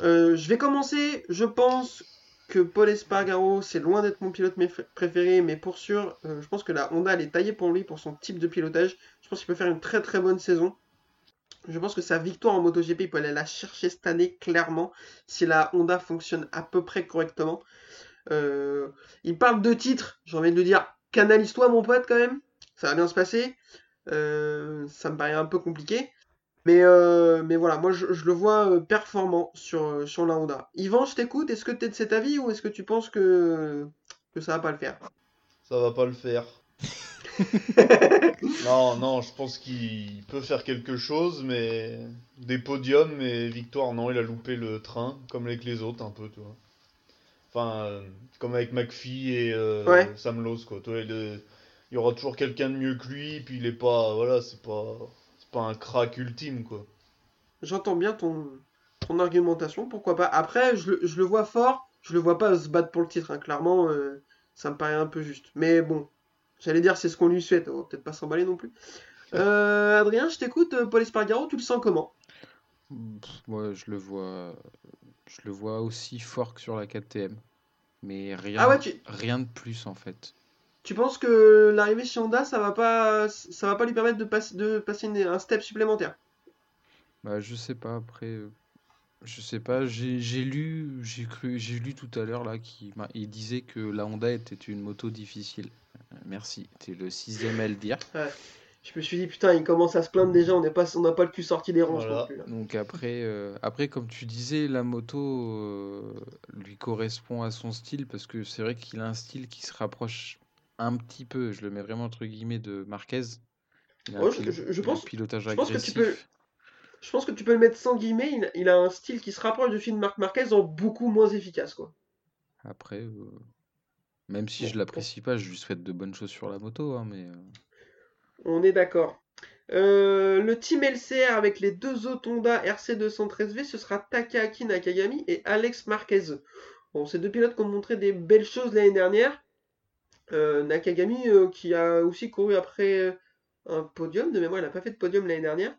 Je vais commencer. Je pense que Paul Espargaro, c'est loin d'être mon pilote préféré, mais pour sûr, euh, je pense que la Honda, elle est taillée pour lui, pour son type de pilotage. Je pense qu'il peut faire une très très bonne saison. Je pense que sa victoire en MotoGP, il peut aller la chercher cette année, clairement, si la Honda fonctionne à peu près correctement. Euh, il parle de titres, j'ai envie de lui dire, canalise-toi mon pote quand même, ça va bien se passer. Euh, ça me paraît un peu compliqué. Mais, euh, mais voilà, moi je, je le vois euh, performant sur, euh, sur la Honda. Yvan, je t'écoute, est-ce que tu es de cet avis ou est-ce que tu penses que, que ça va pas le faire? Ça va pas le faire. Non, non, je pense qu'il peut faire quelque chose, mais des podiums et victoire, non, il a loupé le train, comme avec les autres, un peu, tu vois. Enfin, euh, comme avec McPhee et euh, Ouais. Sam Lowe, quoi. Tu vois, il, est- il y aura toujours quelqu'un de mieux que lui, puis il est pas, voilà, c'est pas, c'est pas un crack ultime, quoi. J'entends bien ton, ton argumentation, pourquoi pas. Après, je, le- je le vois fort, je le vois pas se battre pour le titre, hein. Clairement, euh, ça me paraît un peu juste. Mais bon, j'allais dire c'est ce qu'on lui souhaite, on va peut-être pas s'emballer non plus. Euh, Adrien, je t'écoute, euh, Paul Espargaro, tu le sens comment? Moi, je le vois, je le vois aussi fort que sur la KTM, mais rien, Ah ouais, tu, rien de plus en fait. Tu penses que l'arrivée chez Honda, ça va pas, ça va pas lui permettre de, passer de passer une- un step supplémentaire? Bah, je sais pas. Après, euh, je sais pas. J'ai j'ai lu, j'ai cru, j'ai lu tout à l'heure là qui, il disait que la Honda était une moto difficile. Euh, Merci. T'es le sixième à le dire. Je me suis dit, putain, il commence à se plaindre déjà, on n'est pas, on n'a pas le cul sorti des ranges Voilà. non plus, là. Donc après, euh, après comme tu disais, la moto euh, lui correspond à son style parce que c'est vrai qu'il a un style qui se rapproche un petit peu. Je le mets vraiment entre guillemets de Marquez. Je- pense- pilotage je pense que tu peux- Je pense que tu peux le mettre sans guillemets, il, il a un style qui se rapproche de celui de Marc Marquez en beaucoup moins efficace, quoi. Après, euh, même si Bon, je l'apprécie pas, je lui souhaite de bonnes choses sur la moto, hein, mais euh, On est d'accord. Euh, le team LCR avec les deux autres Honda RC213V, ce sera Takaaki Nakagami et Alex Marquez. Bon, ces deux pilotes qui ont montré des belles choses l'année dernière. Euh, Nakagami euh, qui a aussi couru après euh, un podium, de mémoire il n'a pas fait de podium l'année dernière.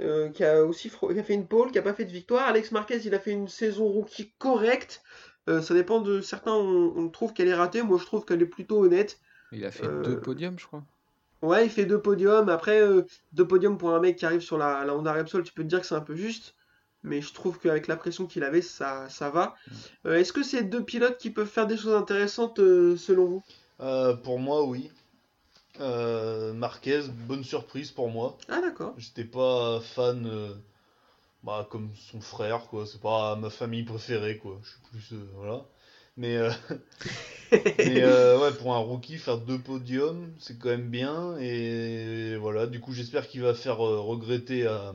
Euh, qui a aussi fro- qui a fait une pole, qui n'a pas fait de victoire. Alex Marquez, il a fait une saison rookie correcte. Euh, ça dépend de certains, on, on trouve qu'elle est ratée. Moi, je trouve qu'elle est plutôt honnête. il a fait Euh, deux podiums, je crois. Ouais, il fait deux podiums. Après, deux podiums pour un mec qui arrive sur la, la Honda Repsol, tu peux te dire que c'est un peu juste. Mais je trouve qu'avec la pression qu'il avait, ça, ça va. Euh, Est-ce que c'est deux pilotes qui peuvent faire des choses intéressantes euh, selon vous? Euh, pour moi, oui. Marquez, bonne surprise pour moi. Ah, d'accord. J'étais pas fan bah, comme son frère, quoi. C'est pas ma famille préférée, quoi. Je suis plus. voilà. Mais, euh, mais euh, ouais, pour un rookie, faire deux podiums, c'est quand même bien. Et voilà, du coup, j'espère qu'il va faire regretter à-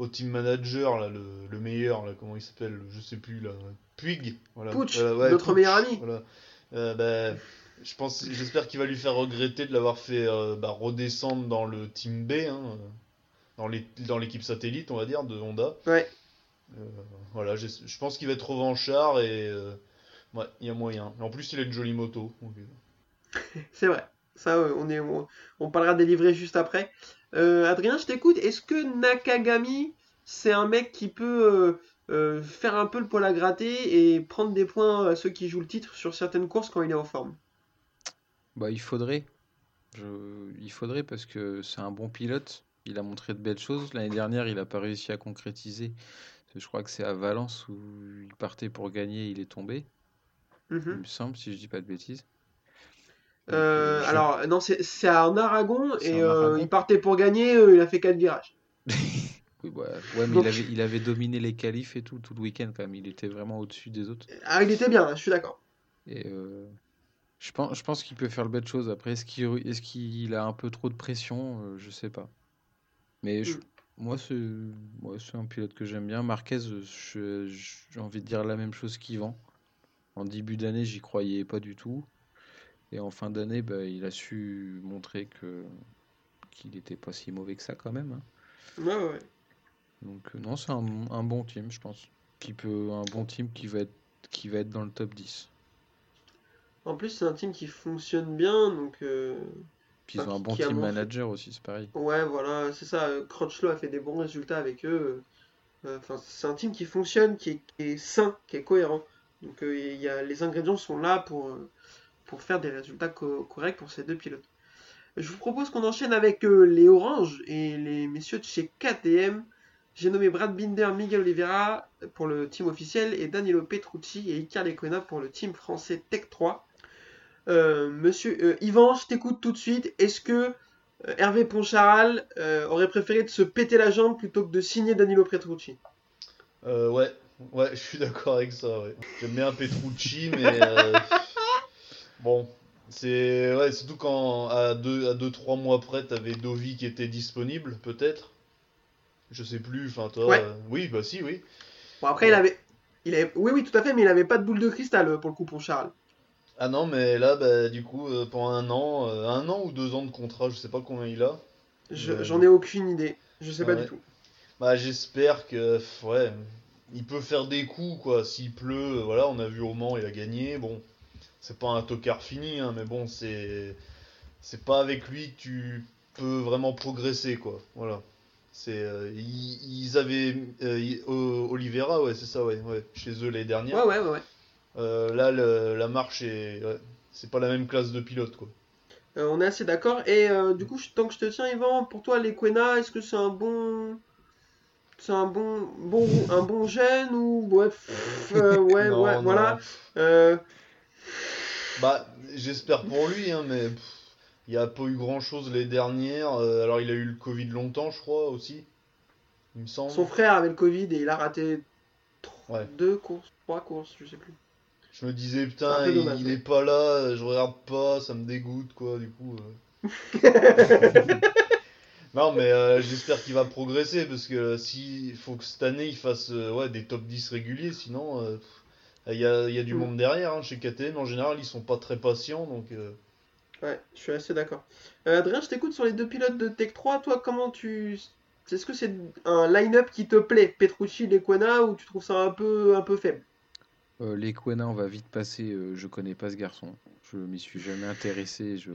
au team manager, là, le, le meilleur, là, comment il s'appelle, je sais plus, là. Puig. Voilà. Pooch, Voilà, ouais, notre Pooch, meilleur ami. Voilà. Euh, bah, je pense, j'espère qu'il va lui faire regretter de l'avoir fait euh, bah, redescendre dans le team B, hein, dans les, dans l'équipe satellite, on va dire, de Honda. Ouais. Euh, voilà, je pense qu'il va être revanchard et euh, ouais, il y a moyen. En plus, il a une jolie moto. donc, C'est vrai. Ça, euh, on est, on, on parlera des livrets juste après. Euh, Adrien, je t'écoute. Est-ce que Nakagami, c'est un mec qui peut euh, faire un peu le poil à gratter et prendre des points à ceux qui jouent le titre sur certaines courses quand il est en forme? Bah, il faudrait. Je- Il faudrait parce que c'est un bon pilote. Il a montré de belles choses. L'année dernière, il n'a pas réussi à concrétiser. Je crois que c'est à Valence où il partait pour gagner, il est tombé, il Mhm. me semble, si je dis pas de bêtises. Euh, euh, alors, non, c'est en Aragon et euh, Aragon. il partait pour gagner, il a fait 4 virages. Oui, bah, ouais, mais Donc- il avait, il avait dominé les qualifs et tout, tout le week-end quand même. Il était vraiment au-dessus des autres. Ah, il était bien, je suis d'accord. Et euh, je pense, je pense qu'il peut faire le belle chose. Après, est-ce qu'il, a un peu trop de pression? Je sais pas. Mais je- Mm. moi, c'est, un pilote que j'aime bien. Marquez, j'ai envie de dire la même chose qu'Yvan. En début d'année, j'y croyais pas du tout. Et en fin d'année, bah, il a su montrer que qu'il n'était pas si mauvais que ça quand même. hein. Ouais, ouais, ouais. Donc euh, non, c'est un, un bon team, je pense. Qui peut, un bon team qui va être, qui va être dans le top 10. En plus, c'est un team qui fonctionne bien, donc euh, Puis ils Enfin, ont un bon team montré- manager aussi, c'est pareil. ouais, voilà, c'est ça. Crutchlow a fait des bons résultats avec eux. euh, Enfin, c'est un team qui fonctionne, qui est, qui est sain, qui est cohérent. Donc euh, y a, les ingrédients sont là pour, pour faire des résultats co- corrects pour ces deux pilotes. Je vous propose qu'on enchaîne avec euh, les oranges et les messieurs de chez KTM. J'ai nommé Brad Binder, Miguel Oliveira pour le team officiel et Danilo Petrucci et Icar Lecuona pour le team français Tech 3. Euh, monsieur euh, Yvan, je t'écoute tout de suite. Est-ce que euh, Hervé Poncharal aurait préféré de se péter la jambe plutôt que de signer Danilo Petrucci? Ouais, ouais, je suis d'accord avec ça, ouais. J'aime bien Petrucci, mais bon, c'est ouais, surtout quand à deux, à deux, trois mois près, t'avais Dovi qui était disponible, peut-être. Je sais plus, enfin toi. Ouais. euh, oui, bah si, oui. Bon, après, il avait, il avait. Oui, oui, tout à fait, mais il avait pas de boule de cristal euh, pour le coup, Poncharal. Ah non, mais là, bah du coup, euh, pendant un an, euh, un an ou deux ans de contrat, je sais pas combien il a. Je- Ouais. J'en ai aucune idée. Je sais pas du tout. Bah j'espère que, ouais, il peut faire des coups, quoi. S'il pleut, euh, voilà, on a vu au Mans, il a gagné. Bon, c'est pas un tocard fini, hein, mais bon, c'est c'est pas avec lui que tu peux vraiment progresser, quoi. Voilà. C'est, euh, ils, ils avaient euh, Oliveira, ouais, c'est ça, ouais, ouais, chez eux l'année dernière. Ouais, ouais, ouais. ouais. Euh, là, le- la marche est, ouais, c'est pas la même classe de pilote, quoi. On est assez d'accord. Et du coup, tant que je te tiens, Yvan, pour toi, les Quena, est-ce que c'est un bon. C'est un bon, bon, un bon jeune ou. Ouais, pff, euh, ouais, Non, ouais, non. voilà. Euh, Bah, j'espère pour lui, hein, mais pff, il n'y a pas eu grand-chose les dernières. Euh, alors, il a eu le Covid longtemps, je crois, aussi. Il me semble. son frère avait le Covid et il a raté Ouais. deux courses, trois courses, je sais plus. Je me disais, putain, il, dommage, il ouais. est pas là, je regarde pas, ça me dégoûte, quoi, du coup. euh. Non, mais euh, j'espère qu'il va progresser, parce que si, il faut que cette année, il fasse euh, ouais, des top 10 réguliers, sinon, il y a, il y a du Mm. monde derrière. hein, chez KTM, en général, ils sont pas très patients, donc... euh, Ouais, je suis assez d'accord. Euh, Adrien, je t'écoute sur les deux pilotes de Tech 3. Toi, comment tu. Est-ce que c'est un line-up qui te plaît, Petrucci, Lequena, ou tu trouves ça un peu, un peu faible? Euh, les Quena, on va vite passer. euh, je connais pas ce garçon. Je m'y suis jamais intéressé. Je...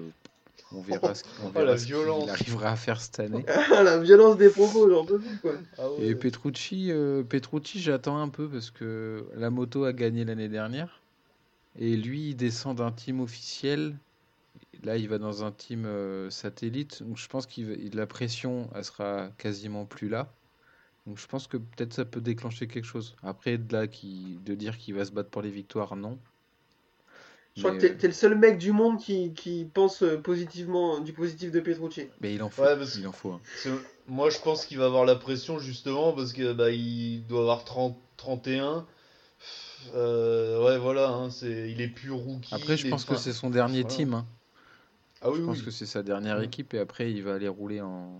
On verra ce, on Oh, verra ce violence. qu'il arrivera à faire cette année. Ah, la violence des propos, j'en peux plus, quoi. Ah ouais. Et Petrucci, euh, Petrucci, j'attends un peu parce que la moto a gagné l'année dernière. Et lui, il descend d'un team officiel. Là, il va dans un team euh, satellite. Donc, je pense que la pression, elle sera quasiment plus là. Donc, je pense que peut-être ça peut déclencher quelque chose. Après, de là, qui, de dire qu'il va se battre pour les victoires, non. Je crois Mais, que t'es t'es le seul mec du monde qui, qui pense euh, positivement du positif de Petrucci. mais il en faut. Ouais, parce- Il en faut. hein. C'est- Moi, je pense qu'il va avoir la pression justement parce que bah, il doit avoir 30, 31. Euh, ouais, voilà, hein, c'est, il est plus rookie. Après, je pense que enfin, c'est son dernier voilà. team. hein. Ah oui, Je pense oui. que c'est sa dernière équipe et après il va aller rouler en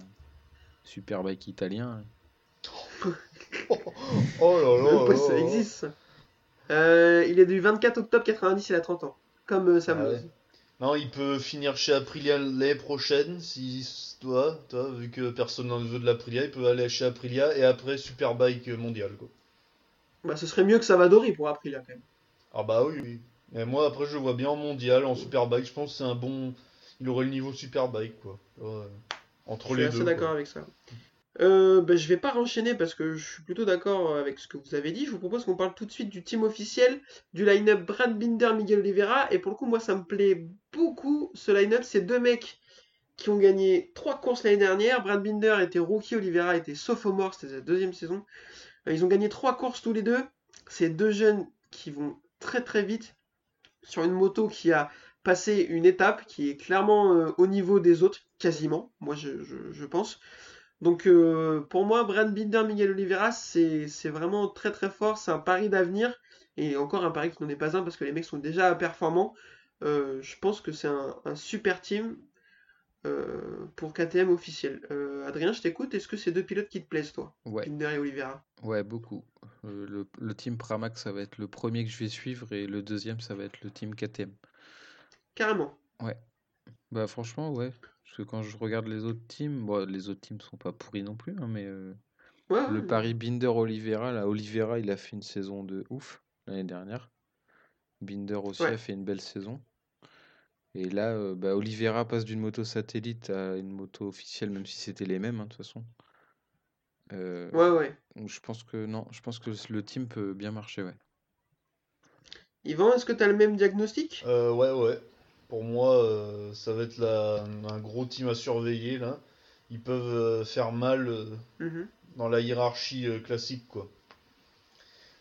superbike italien. Oh là là. Ça existe. Euh, il est du 24 octobre 90, il a 30 ans. Comme euh, Sam Ah ouais. Non, il peut finir chez Aprilia l'année prochaine si toi, toi, vu que personne n'en veut de l'Aprilia, il peut aller chez Aprilia et après Superbike mondial quoi. Bah, ce serait mieux que Savadori pour Aprilia quand même. Ah bah oui, oui. Mais moi après je le vois bien en mondial, en Superbike, je pense que c'est un bon. Il aurait le niveau Superbike quoi. Ouais. Entre Je suis les assez d'accord avec ça. Euh, bah, je vais pas renchaîner parce que je suis plutôt d'accord avec ce que vous avez dit. Je vous propose qu'on parle tout de suite du team officiel, du line-up Brad Binder, Miguel Oliveira. Et pour le coup, moi, ça me plaît beaucoup ce line-up. C'est deux mecs qui ont gagné trois courses l'année dernière. Brad Binder était rookie, Oliveira était sophomore, c'était sa deuxième saison. Euh, Ils ont gagné trois courses tous les deux. C'est deux jeunes qui vont très très vite sur une moto qui a passé une étape qui est clairement euh, au niveau des autres, quasiment, moi je pense. Donc euh, pour moi, Brad Binder, Miguel Oliveira, c'est vraiment très très fort, c'est un pari d'avenir, et encore un pari qui n'en est pas un parce que les mecs sont déjà performants. Euh, je pense que c'est un, un super team euh, pour KTM officiel. Adrien, je t'écoute, est-ce que c'est deux pilotes qui te plaisent toi, Ouais, Binder et Oliveira? ouais, beaucoup. Le, le team Pramac, ça va être le premier que je vais suivre et le deuxième, ça va être le team KTM. Carrément. Ouais. Bah franchement, ouais. Parce que quand je regarde les autres teams, bon, les autres teams sont pas pourris non plus, hein, mais euh, Ouais, le ouais. pari Binder-Oliveira, là, Oliveira, il a fait une saison de ouf l'année dernière. Binder aussi Ouais. a fait une belle saison. Et là, euh, bah, Oliveira passe d'une moto satellite à une moto officielle, même si c'était les mêmes, hein, de toute façon. Euh, Ouais, ouais. Donc je pense que non, je pense que le team peut bien marcher, ouais. Yvan, est-ce que tu as le même diagnostic? Euh, ouais, ouais. Pour moi, euh, ça va être la- un gros team à surveiller là. Ils peuvent euh, faire mal euh, Mhm. dans la hiérarchie classique, quoi.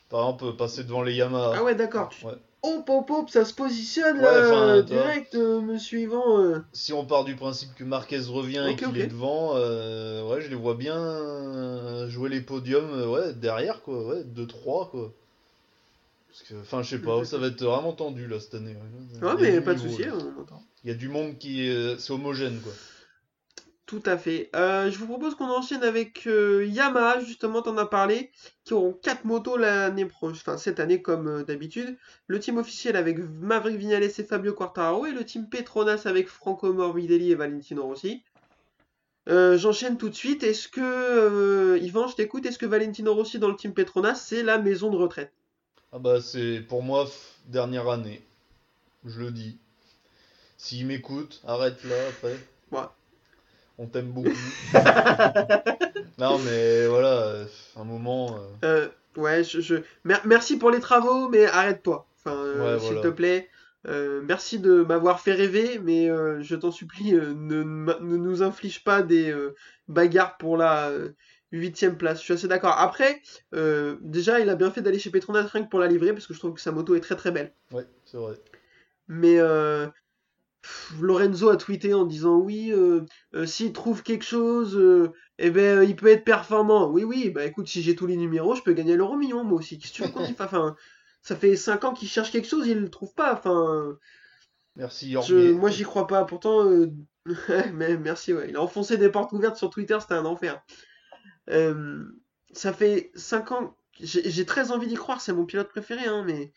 Par exemple, passer devant les Yamaha. Ah ouais, d'accord. Ouais. Hop, hop, hop, ça se positionne Ouais, là, direct, euh, monsieur Yvan. euh. Si on part du principe que Marquez revient et qu'il est devant, euh, ouais, je les vois bien jouer les podiums, ouais, derrière, quoi, ouais, 2-3, quoi. Parce que, enfin, je sais pas, ça va être vraiment tendu, là, cette année. Ouais, y a mais pas de souci, entend. Il y a du monde qui est... C'est homogène, quoi. Tout à fait. Euh, je vous propose qu'on enchaîne avec euh, Yamaha, justement, t'en as parlé, qui auront 4 motos l'année prochaine, enfin cette année comme euh, d'habitude. Le team officiel avec Maverick Vignales et Fabio Quartararo, et le team Petronas avec Franco Morbidelli et Valentino Rossi. Euh, J'enchaîne tout de suite. Est-ce que, euh, Yvan, je t'écoute, est-ce que Valentino Rossi dans le team Petronas, c'est la maison de retraite? Ah bah, c'est, pour moi, f- dernière année. Je le dis. S'il m'écoute, arrête là, après. Ouais. On t'aime beaucoup. non, mais voilà, euh, un moment... euh, Euh, ouais, je, je- Mer- merci pour les travaux, mais arrête-toi. Enfin, euh, Ouais, s'il voilà. te plaît. Merci de m'avoir fait rêver, mais je t'en supplie, ne, nous inflige pas des bagarres pour la huitième place. Je suis assez d'accord. Après, euh, déjà, il a bien fait d'aller chez Petronas rien que pour la livrer, parce que je trouve que sa moto est très très belle. Ouais, c'est vrai. Mais euh, pff, Lorenzo a tweeté en disant oui, euh, s'il trouve quelque chose, eh ben il peut être performant. Oui, oui, bah écoute, si j'ai tous les numéros, je peux gagner l'euro million moi aussi. Qu'est-ce que tu veux qu'on dise Enfin, ça fait 5 ans qu'il cherche quelque chose, il le trouve pas. Enfin, Merci, je, moi j'y crois pas. Pourtant, mais merci, ouais. Il a enfoncé des portes ouvertes sur Twitter, c'était un enfer. Euh, ça fait 5 ans, j'ai très envie d'y croire, c'est mon pilote préféré, hein, mais.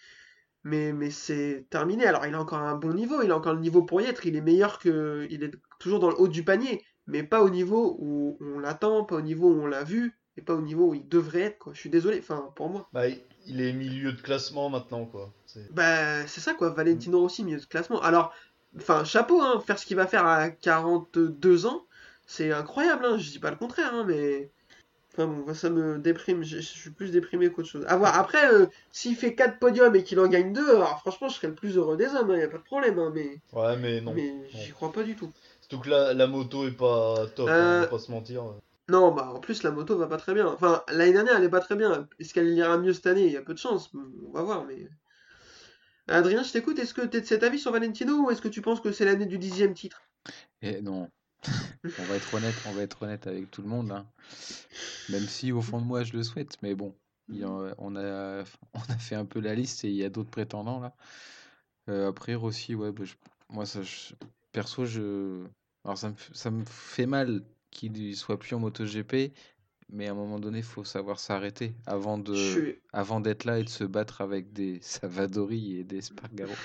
Mais, mais c'est terminé. Alors, il a encore un bon niveau, il a encore le niveau pour y être. Il est meilleur que. Il est toujours dans le haut du panier, mais pas au niveau où on l'attend, pas au niveau où on l'a vu, et pas au niveau où il devrait être, quoi. Je suis désolé, enfin, pour moi. Bah, il- est milieu de classement maintenant, quoi. C'est- Bah, c'est ça, quoi. Valentino Rossi, milieu de classement. Alors, enfin, chapeau, hein, faire ce qu'il va faire à 42 ans, c'est incroyable, hein, je dis pas le contraire, hein, mais. Enfin bon, ça me déprime, je, je suis plus déprimé qu'autre chose. À voir. Après, euh, s'il fait 4 podiums et qu'il en gagne 2, alors franchement, je serais le plus heureux des hommes, il y a pas de problème, hein, mais, Ouais, mais non. mais j'y crois pas du tout. Surtout que la, la moto est pas top, hein, Euh, on va pas se mentir. Non, bah en plus, la moto va pas très bien. Enfin, l'année dernière, elle est pas très bien. Est-ce qu'elle ira mieux cette année? Il y a peu de chance, on va voir, mais. Adrien, je t'écoute, est-ce que tu es de cet avis sur Valentino ou est-ce que tu penses que c'est l'année du dixième titre? Et non, on va être honnête, on va être honnête avec tout le monde, hein. Même si au fond de moi je le souhaite, mais bon, on a, on a fait un peu la liste et il y a d'autres prétendants là. Euh, après Rossi, ouais, bah, je- moi ça, je- perso, je, alors ça me, ça me fait mal qu'il soit plus en MotoGP, mais à un moment donné, il faut savoir s'arrêter avant de, Je avant d'être là et de se battre avec des Savadori et des Spargaro.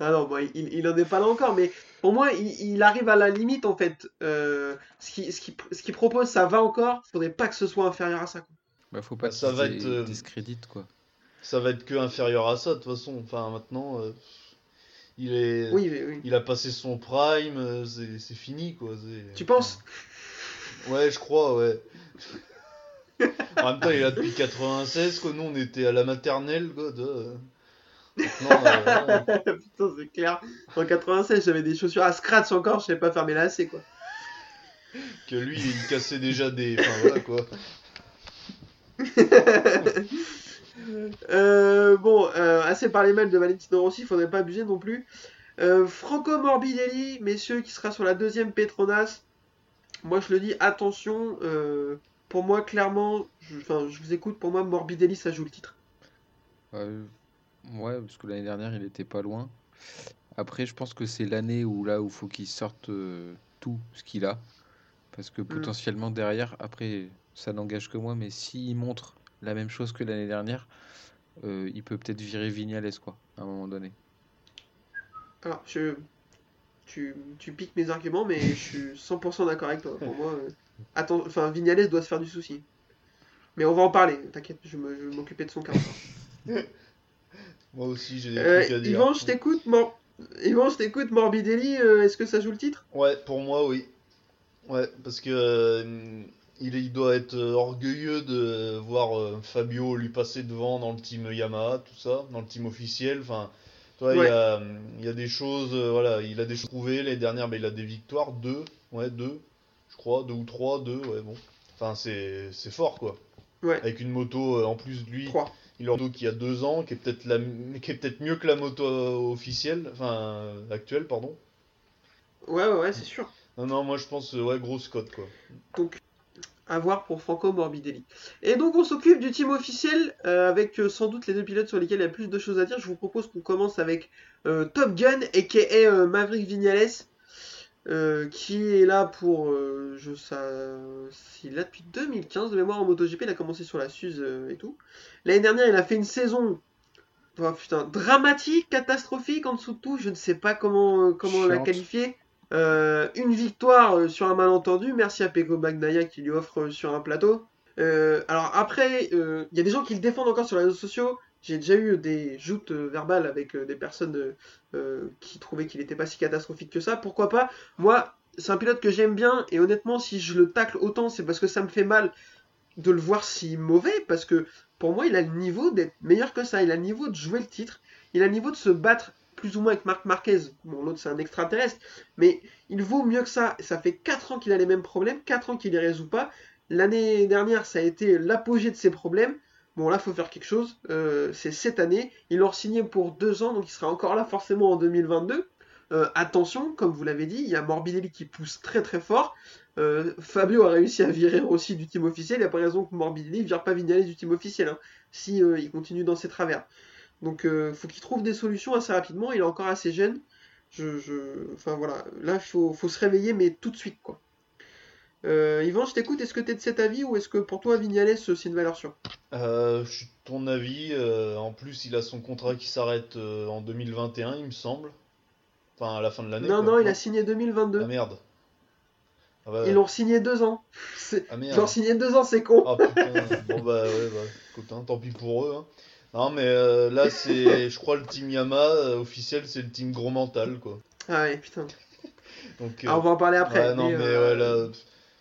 Ah non, bon, il, il en est pas là encore, mais pour moi, il, il arrive à la limite en fait. Euh, ce qu'il ce qui, ce qu'il propose, ça va encore. Faudrait pas que ce soit inférieur à ça. quoi. Bah, faut pas Bah, ça va se être, euh, discréditent, quoi. Ça va être que inférieur à ça, de toute façon. Enfin, maintenant, euh, il est. Oui, mais oui. Il a passé son prime, euh, c'est c'est fini, quoi. Tu penses? Ouais, je crois, ouais. En même temps, il est là depuis 96, quoi. Nous, on était à la maternelle, quoi. de- euh, ouais. Putain, c'est clair. En 96, j'avais des chaussures à scratch encore, je savais pas fermer lacets quoi. que lui, il cassait déjà des. Enfin, voilà, quoi. Euh, bon, euh, assez parlé mal de Valentino Rossi, faudrait pas abuser non plus. Euh, Franco Morbidelli, messieurs, qui sera sur la deuxième Petronas. Moi, je le dis, attention. euh, pour moi, clairement, je, enfin, je vous écoute. Pour moi, Morbidelli, ça joue le titre. Euh, ouais, parce que l'année dernière, il était pas loin. Après, je pense que c'est l'année où là où faut qu'il sorte euh, tout ce qu'il a. Parce que potentiellement derrière, après, ça n'engage que moi, mais s'il montre la même chose que l'année dernière, euh, il peut peut-être virer Vignales, quoi, à un moment donné. Alors, je, tu, tu piques mes arguments, mais je suis 100% d'accord avec toi. Pour moi, euh, attends, enfin, Vignales doit se faire du souci. Mais on va en parler. T'inquiète, je me- je vais m'occuper de son cas. Moi aussi, j'ai des Euh, trucs à dire. Yvan, je t'écoute. Mor... Yvan, je t'écoute. Morbidelli, euh, est-ce que ça joue le titre? Ouais, pour moi, oui. Ouais, parce que euh, il, il doit être orgueilleux de voir Fabio lui passer devant dans le team Yamaha, tout ça, dans le team officiel. Enfin, tu vois, il y a, il a des choses, voilà, il a des choses trouvées. Les dernières, ben, il a des victoires, deux, ouais, deux, je crois, deux ou trois, deux, ouais, bon. Enfin, c'est fort, quoi. Ouais. Avec une moto, en plus de lui, 3. Il moto qui a deux ans, qui est peut-être la, qui est peut-être mieux que la moto euh, officielle, enfin, euh, actuelle, pardon. Ouais, ouais, ouais, c'est sûr. Non, non, moi je pense, euh, ouais, grosse cote, quoi. Donc, à voir pour Franco Morbidelli. Et donc, on s'occupe du team officiel euh, avec euh, sans doute les deux pilotes sur lesquels il y a plus de choses à dire. Je vous propose qu'on commence avec euh, Top Gun et qui est Maverick Vignales. Euh, qui est là pour euh, je ça il est là depuis 2015 de mémoire en MotoGP il a commencé sur la Suze euh, et tout l'année dernière il a fait une saison oh, putain dramatique catastrophique en dessous de tout je ne sais pas comment comment la qualifier une victoire sur un malentendu. Merci à Peko Bagnaia qui lui offre sur un plateau. Alors après, il y a des gens qui le défendent encore sur les réseaux sociaux. J'ai déjà eu des joutes euh, verbales avec euh, des personnes euh, qui trouvaient qu'il n'était pas si catastrophique que ça. Pourquoi pas? Moi, c'est un pilote que j'aime bien et honnêtement, si je le tacle autant, c'est parce que ça me fait mal de le voir si mauvais. Parce que pour moi, il a le niveau d'être meilleur que ça. Il a le niveau de jouer le titre. Il a le niveau de se battre plus ou moins avec Marc Marquez. Bon, l'autre c'est un extraterrestre, mais il vaut mieux que ça. Ça fait 4 ans qu'il a les mêmes problèmes, 4 ans qu'il les résout pas. L'année dernière, ça a été l'apogée de ses problèmes. Bon, là, faut faire quelque chose. Euh, c'est cette année. Ils l'ont signé pour 2 ans, donc il sera encore là forcément en 2022. Euh, attention, comme vous l'avez dit, il y a Morbidelli qui pousse très très fort. Euh, Fabio a réussi à virer aussi du team officiel. Il n'y a pas raison que Morbidelli ne vire pas Vignales du team officiel, hein, si il continue dans ses travers. Donc, euh, faut qu'il trouve des solutions assez rapidement. Il est encore assez jeune. Je, je... Enfin voilà, là, il faut, faut se réveiller, mais tout de suite, quoi. Euh, Yvan, je t'écoute. Est-ce que tu es de cet avis ou est-ce que pour toi, Vignales, c'est une valeur sûre? Euh, je suis de ton avis. euh, en plus, il a son contrat qui s'arrête euh, en 2021, il me semble. Enfin, à la fin de l'année. Non, quoi. non, il a signé 2022. Ah merde. Ah bah, Ils l'ont signé deux ans. Ah Ils merde. l'ont signé deux ans, c'est con. Ah putain. bon bah ouais, bah écoute, hein, tant pis pour eux. hein. Non, mais euh, là, c'est, je crois, le team euh, officiel, c'est le team gros mental, quoi. Ah ouais, putain. Donc, euh, Ah, on va en parler après. ouais, non, mais, euh, ouais, là,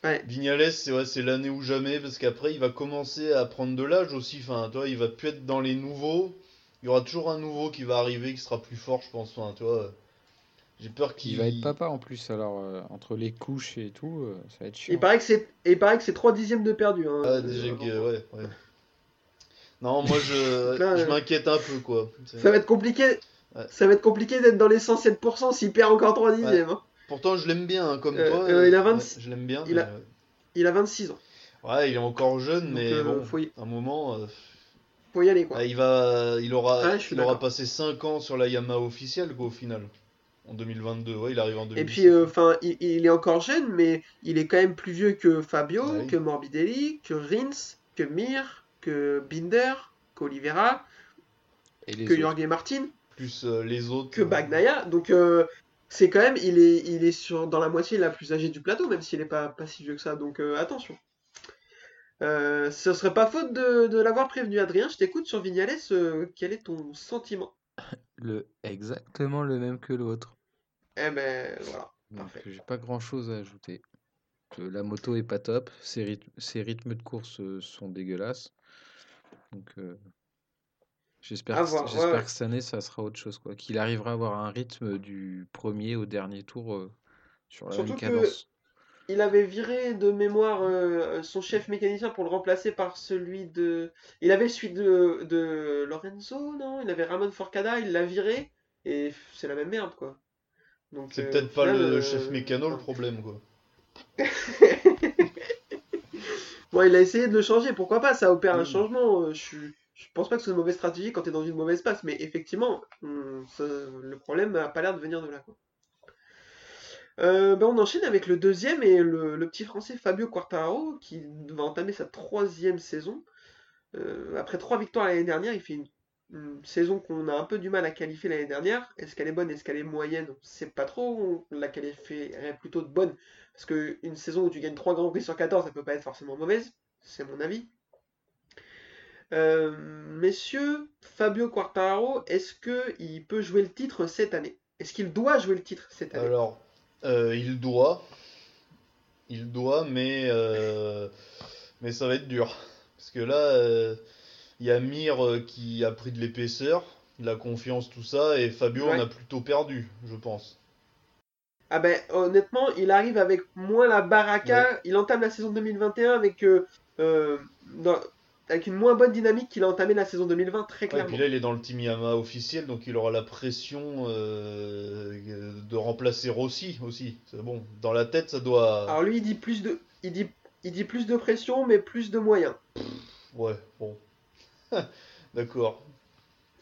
ouais. Vignales, c'est ouais, c'est l'année ou jamais, parce qu'après, il va commencer à prendre de l'âge aussi. Enfin, tu vois, il va plus être dans les nouveaux. Il y aura toujours un nouveau qui va arriver, qui sera plus fort, je pense. Enfin, tu vois, j'ai peur qu'il Il va être papa en plus, alors euh, entre les couches et tout, euh, ça va être chiant. Il paraît que c'est, il paraît que c'est 3 dixièmes de perdu. Hein, Ah, déjà Euh, que- ouais, ouais. Non, moi je, Là, je m'inquiète un peu quoi. Ça va être compliqué. Ouais. Ça va être compliqué d'être dans les 107% s'il perd encore 3 dixièmes. hein. Pourtant je l'aime bien hein, comme Euh, toi. euh, il a ouais, 26 je l'aime bien. il mais, a- Il a 26 ans. euh, Ouais, il est encore jeune, Donc, mais bon, faut, y... un moment, faut y aller quoi. ah, il va, il aura, il aura passé 5 ans sur la Yamaha officielle quoi au final. En 2022, ouais, il arrive en 2017. Et puis, enfin, il, il est encore jeune, mais il est quand même plus vieux que Fabio, Ouais. que Morbidelli, que Rins, que Mir, que Binder, qu'Olivera, que. Jorge Martin, plus euh, les autres. que Bagnaia. Donc, euh, c'est quand même, il est, il est sur, dans la moitié la plus âgée du plateau, même s'il n'est pas, pas si vieux que ça. Donc, euh, attention. Euh, ce serait pas faute de, de l'avoir prévenu, Adrien. Je t'écoute sur Vignales. euh, quel est ton sentiment? Le... Exactement le même que l'autre. Eh ben, voilà. J'ai pas grand chose à ajouter. La moto est pas top, ses, rythmes, ses rythmes de course euh, sont dégueulasses. Donc euh, j'espère que, ouais, que cette année ça sera autre chose quoi. Qu'il arrivera à avoir un rythme du premier au dernier tour euh, sur la Surtout même que cadence. il avait viré de mémoire euh, son chef mécanicien pour le remplacer par celui de. Il avait celui de, de Lorenzo, non? Il avait Ramon Forcada, il l'a viré et c'est la même merde quoi. Donc, C'est euh, peut-être pas le euh, chef mécano le problème quoi. Bon, il a essayé de le changer, pourquoi pas, ça opère un Mm. changement. euh, Je, suis- je pense pas que ce soit une mauvaise stratégie quand tu es dans une mauvaise passe, mais effectivement, ça- le problème n'a pas l'air de venir de là. Euh, ben, on enchaîne avec le deuxième et le, petit français Fabio Quartararo qui va entamer sa troisième saison. Euh, après trois victoires l'année dernière, il fait une, saison qu'on a un peu du mal à qualifier l'année dernière. Est-ce qu'elle est bonne, est-ce qu'elle est moyenne? On sait pas trop. On la qualifierait plutôt de bonne. Parce qu'une saison où tu gagnes 3 grands prix sur 14, ça peut pas être forcément mauvaise. C'est mon avis. Euh, messieurs, Fabio Quartararo, est-ce qu'il peut jouer le titre cette année? Est-ce qu'il doit jouer le titre cette année? Alors, euh, il doit. il doit, mais, euh, mais ça va être dur. Parce que là, il y a Mir qui a pris de l'épaisseur, de la confiance, tout ça, et Fabio Ouais. en a plutôt perdu, je pense. Ah ben honnêtement, il arrive avec moins la baraka, il entame la saison 2021 avec, euh, euh, dans- avec une moins bonne dynamique qu'il a entamé la saison 2020, très Ouais, et clairement. puis là, il est dans le team Yamaha officiel, donc il aura la pression euh, de remplacer Rossi aussi. C'est bon, dans la tête, ça doit. Alors lui, il dit plus de, il dit, il dit plus de pression, mais plus de moyens. Ouais, bon. D'accord.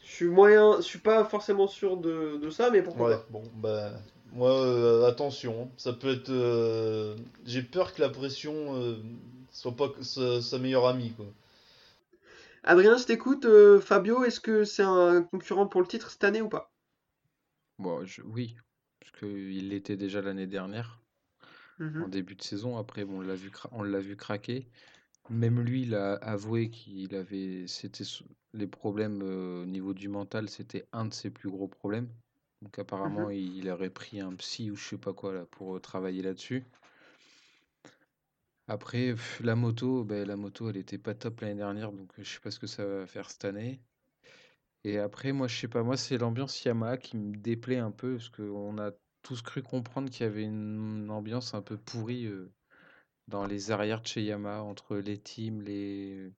Je suis moyen, je suis pas forcément sûr de, de ça, mais pourquoi Ouais, pas. bon, bah. Moi, euh, attention, ça peut être. euh, J'ai peur que la pression soit pas sa, sa meilleure amie, quoi. Adrien, je t'écoute. euh, Fabio, est-ce que c'est un concurrent pour le titre cette année ou pas? Bon, je- oui, parce qu'il l'était déjà l'année dernière, Mhm. en début de saison. Après, bon, on l'a vu, cra- on l'a vu craquer. Même lui, il a avoué qu'il avait, c'était les problèmes euh, au niveau du mental, c'était un de ses plus gros problèmes. Donc apparemment, Mhm. il, il aurait pris un psy ou je sais pas quoi là pour euh, travailler là-dessus. Après, pff, la moto, ben, la moto, elle était pas top l'année dernière, donc euh, je sais pas ce que ça va faire cette année. Et après, moi, je sais pas, moi, c'est l'ambiance Yamaha qui me déplaît un peu, parce qu'on a tous cru comprendre qu'il y avait une ambiance un peu pourrie euh, dans les arrières de chez Yamaha, entre les teams, les,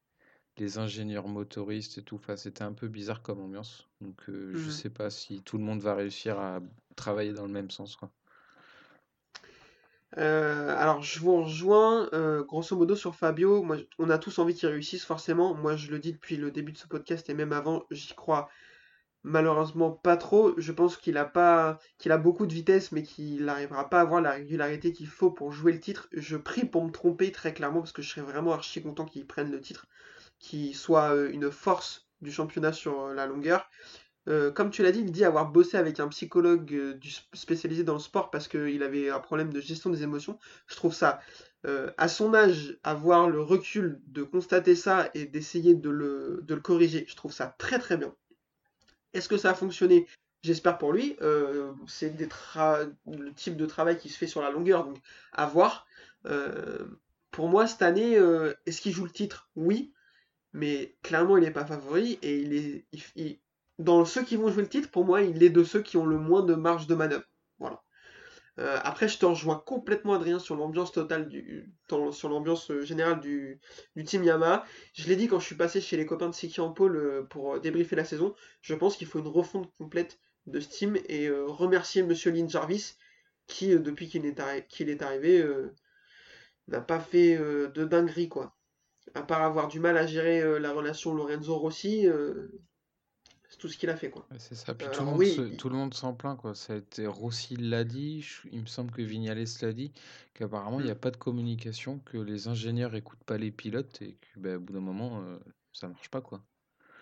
les ingénieurs motoristes et tout. Enfin, c'était un peu bizarre comme ambiance. Donc, euh, je Mhm. sais pas si tout le monde va réussir à travailler dans le même sens, quoi. Euh, alors, je vous rejoins, euh, grosso modo, sur Fabio. Moi, on a tous envie qu'il réussisse, forcément. Moi, je le dis depuis le début de ce podcast et même avant, j'y crois malheureusement pas trop. Je pense qu'il a pas, qu'il a beaucoup de vitesse, mais qu'il n'arrivera pas à avoir la régularité qu'il faut pour jouer le titre. Je prie pour me tromper très clairement, parce que je serais vraiment archi content qu'il prenne le titre, qu'il soit euh, une force du championnat sur la longueur. Euh, comme tu l'as dit, il dit avoir bossé avec un psychologue euh, spécialisé dans le sport parce qu'il avait un problème de gestion des émotions. Je trouve ça, euh, à son âge, avoir le recul de constater ça et d'essayer de le, corriger, je trouve ça très très bien. Est-ce que ça a fonctionné? J'espère pour lui. C'est le type de travail qui se fait sur la longueur, donc à voir. Pour moi, cette année, est-ce qu'il joue le titre? Oui, mais clairement, il n'est pas favori et il est, dans ceux qui vont jouer le titre, pour moi, il est de ceux qui ont le moins de marge de manœuvre. Voilà. Euh, après, je te rejoins complètement, Adrien, sur l'ambiance totale du, sur l'ambiance euh, générale du, team Yamaha. Je l'ai dit quand je suis passé chez les copains de Siki en pôle euh, pour débriefer la saison. Je pense qu'il faut une refonte complète de ce team et remercier Monsieur Lynn Jarvis qui, depuis qu'il est, qu'il est arrivé, n'a pas fait de dinguerie, quoi. À part avoir du mal à gérer la relation Lorenzo-Rossi, euh, c'est tout ce qu'il a fait, quoi. C'est ça. Puis Euh, tout le monde oui, se, il- tout le monde s'en plaint, quoi. Ça a été Rossi l'a dit, je- il me semble que Vignales l'a dit, qu'apparemment il n'y a Mm. pas de communication, que les ingénieurs écoutent pas les pilotes et que, ben, au bout d'un moment, euh, ça marche pas, quoi.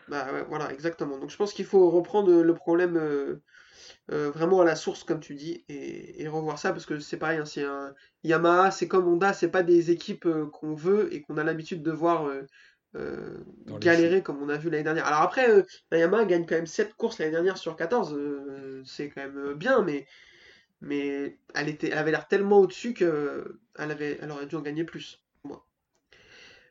Bah ouais, voilà, exactement. Donc je pense qu'il faut reprendre le problème euh, euh, vraiment à la source, comme tu dis, et, et revoir ça, parce que c'est pareil, hein, c'est un Yamaha, c'est comme Honda, c'est pas des équipes euh, qu'on veut et qu'on a l'habitude de voir euh, euh, galérer comme on a vu l'année dernière. Alors après, euh, la Yamaha gagne quand même 7 courses l'année dernière sur 14, euh, c'est quand même euh, bien, mais, mais elle était, elle avait l'air tellement au-dessus que elle avait, elle aurait dû en gagner plus. moi.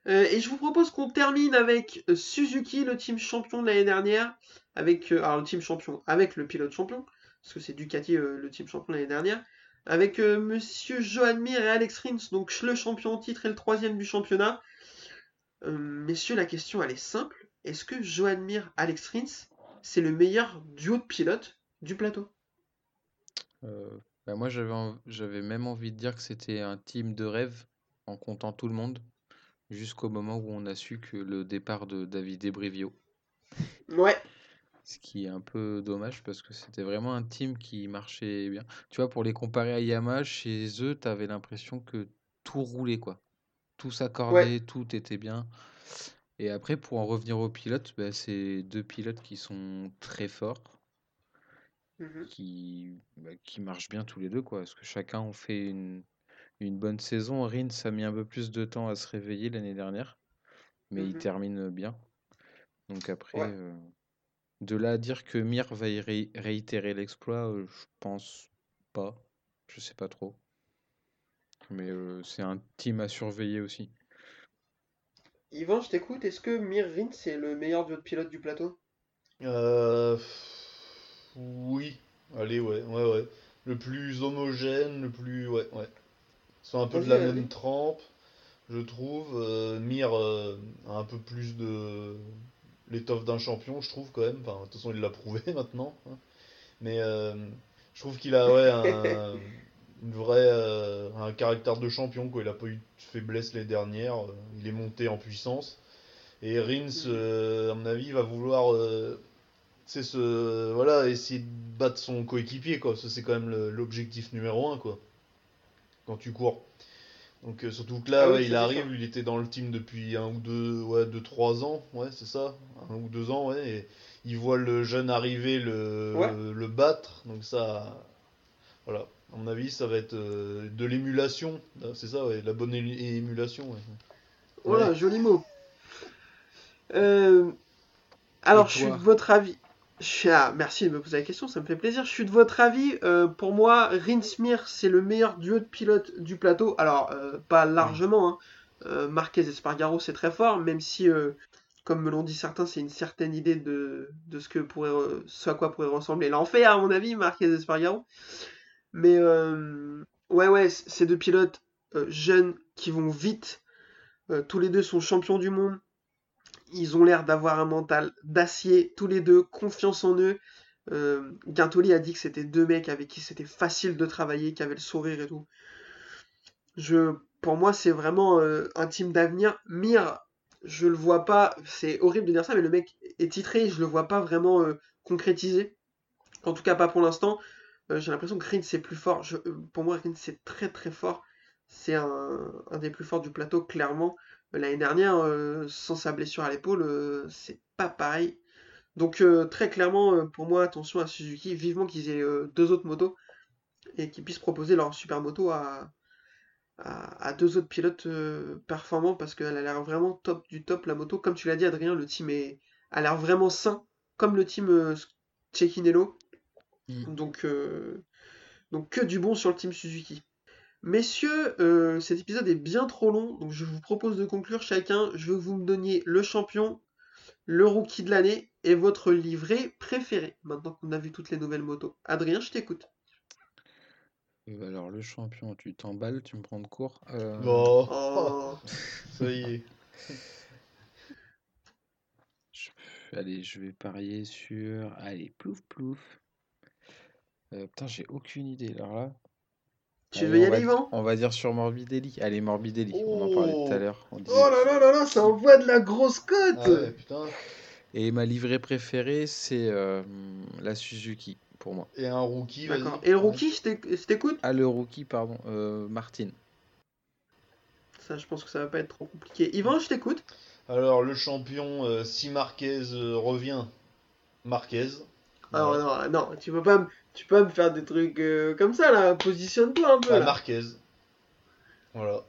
Euh, et je vous propose qu'on termine avec euh, Suzuki, le team champion de l'année dernière, avec euh, alors le team champion avec le pilote champion, parce que c'est Ducati euh, le team champion de l'année dernière, avec euh, Monsieur Johan Mir et Alex Rins, donc le champion en titre et le troisième du championnat. Euh, messieurs, la question elle est simple. Est-ce que Johan Mir, Alex Rins, c'est le meilleur duo de pilotes du plateau? Euh, bah, moi, j'avais même envie de dire que c'était un team de rêve, en comptant tout le monde, jusqu'au moment où on a su que le départ de David Brivio. Ouais, Ce qui est un peu dommage parce que c'était vraiment un team qui marchait bien. Tu vois, pour les comparer à Yamaha, chez eux, tu avais l'impression que tout roulait, quoi. Tout s'accordait, tout était bien. Et après, pour en revenir aux pilotes, bah, c'est deux pilotes qui sont très forts, qui, bah, qui marchent bien tous les deux, quoi. Parce que chacun ont fait une, une bonne saison. Rins a mis un peu plus de temps à se réveiller l'année dernière, mais il Mhm. termine bien. Donc après, Ouais. euh, de là à dire que Mir va y ré- réitérer l'exploit, euh, je pense pas. Je sais pas trop. Mais euh, c'est un team à surveiller aussi. Yvan, je t'écoute. Est-ce que Mir Rins c'est le meilleur duo de pilote du plateau? Euh, oui, allez, ouais, ouais, ouais. Le plus homogène, le plus, ouais, ouais. Ils sont un peu de la même trempe, je trouve. Euh, Mir euh, a un peu plus de l'étoffe d'un champion, je trouve quand même. Enfin, de toute façon, il l'a prouvé maintenant. hein. Mais euh, je trouve qu'il a, ouais, un, une vraie, euh, un caractère de champion, quoi. Il a pas eu de faiblesse les dernières. euh, Il est monté en puissance. Et Rins, euh, à mon avis, va vouloir euh, c'est ce voilà essayer de battre son coéquipier c'est quand même le- l'objectif numéro un quoi. Quand tu cours. Donc euh, surtout que là Ah ouais, il arrive il était dans le team depuis un ou deux ouais deux trois ans. Ouais c'est ça. Un ou deux ans ouais. Et il voit le jeune arriver le Ouais. le battre. Donc ça voilà à mon avis ça va être euh, de l'émulation c'est ça ouais la bonne ému- émulation ouais. Voilà, Ouais. joli mot. Euh, alors, je suis de votre avis. Je suis- ah, merci de me poser la question, ça me fait plaisir. Je suis de votre avis. euh, pour moi, Rinsmir, c'est le meilleur duo de pilotes du plateau. Alors, euh, pas largement. Hein. Euh, Marquez et Spargaro, c'est très fort, même si, euh, comme me l'ont dit certains, c'est une certaine idée de, de ce, que pourrait, ce à quoi pourrait ressembler l'enfer, à mon avis, Marquez et Spargaro. Mais, euh, ouais, ouais, ces deux pilotes euh, jeunes qui vont vite. Euh, tous les deux sont champions du monde. Ils ont l'air d'avoir un mental d'acier, tous les deux, confiance en eux. Guintoli a dit que c'était deux mecs avec qui c'était facile de travailler, qui avaient le sourire et tout. Je, pour moi, c'est vraiment un team d'avenir. Mir, je le vois pas, c'est horrible de dire ça, mais le mec est titré, je le vois pas vraiment concrétisé. En tout cas, pas pour l'instant. Euh, j'ai l'impression que Rins c'est plus fort. Euh, pour moi, Rins c'est très très fort. C'est un, des plus forts du plateau, clairement. L'année dernière, euh, sans sa blessure à l'épaule, euh, c'est pas pareil. Donc euh, très clairement, euh, pour moi, attention à Suzuki, vivement qu'ils aient euh, deux autres motos et qu'ils puissent proposer leur super moto à, à, deux autres pilotes euh, performants parce qu'elle a l'air vraiment top du top la moto. Comme tu l'as dit, Adrien, le team est, a l'air vraiment sain, comme le team euh, Cecchinello. Mm. Donc, euh, donc que du bon sur le team Suzuki. Messieurs, euh, cet épisode est bien trop long, donc je vous propose de conclure chacun. Je veux que vous me donniez le champion, le rookie de l'année et votre livret préféré, maintenant qu'on a vu toutes les nouvelles motos. Adrien, je t'écoute. Euh, Alors, le champion, tu t'emballes, tu me prends de court. Euh, Bon, Oh, ça y est. je- Allez, je vais parier sur. Allez, plouf plouf. Euh, putain, j'ai aucune idée. Alors là. tu Allez, veux y on va aller, Yvan? On va dire sur Morbidelli. Allez, Morbidelli. On en parlait tout à Oh. l'heure. disait- Oh là là là là, ça envoie de la grosse cote! Ah ouais. Et ma livrée préférée, c'est euh, la Suzuki, pour moi. Et un rookie. D'accord. Et le rookie, je t'éc- je t'écoute? Ah, le rookie, pardon. euh, Martin. Ça, je pense que ça va pas être trop compliqué. Yvan, je t'écoute. Alors, le champion, euh, si Marquez euh, revient, Marquez. Alors Voilà. non, non, tu peux pas, me- tu peux pas me faire des trucs euh, comme ça là. Positionne-toi un peu là. Marquez. Voilà.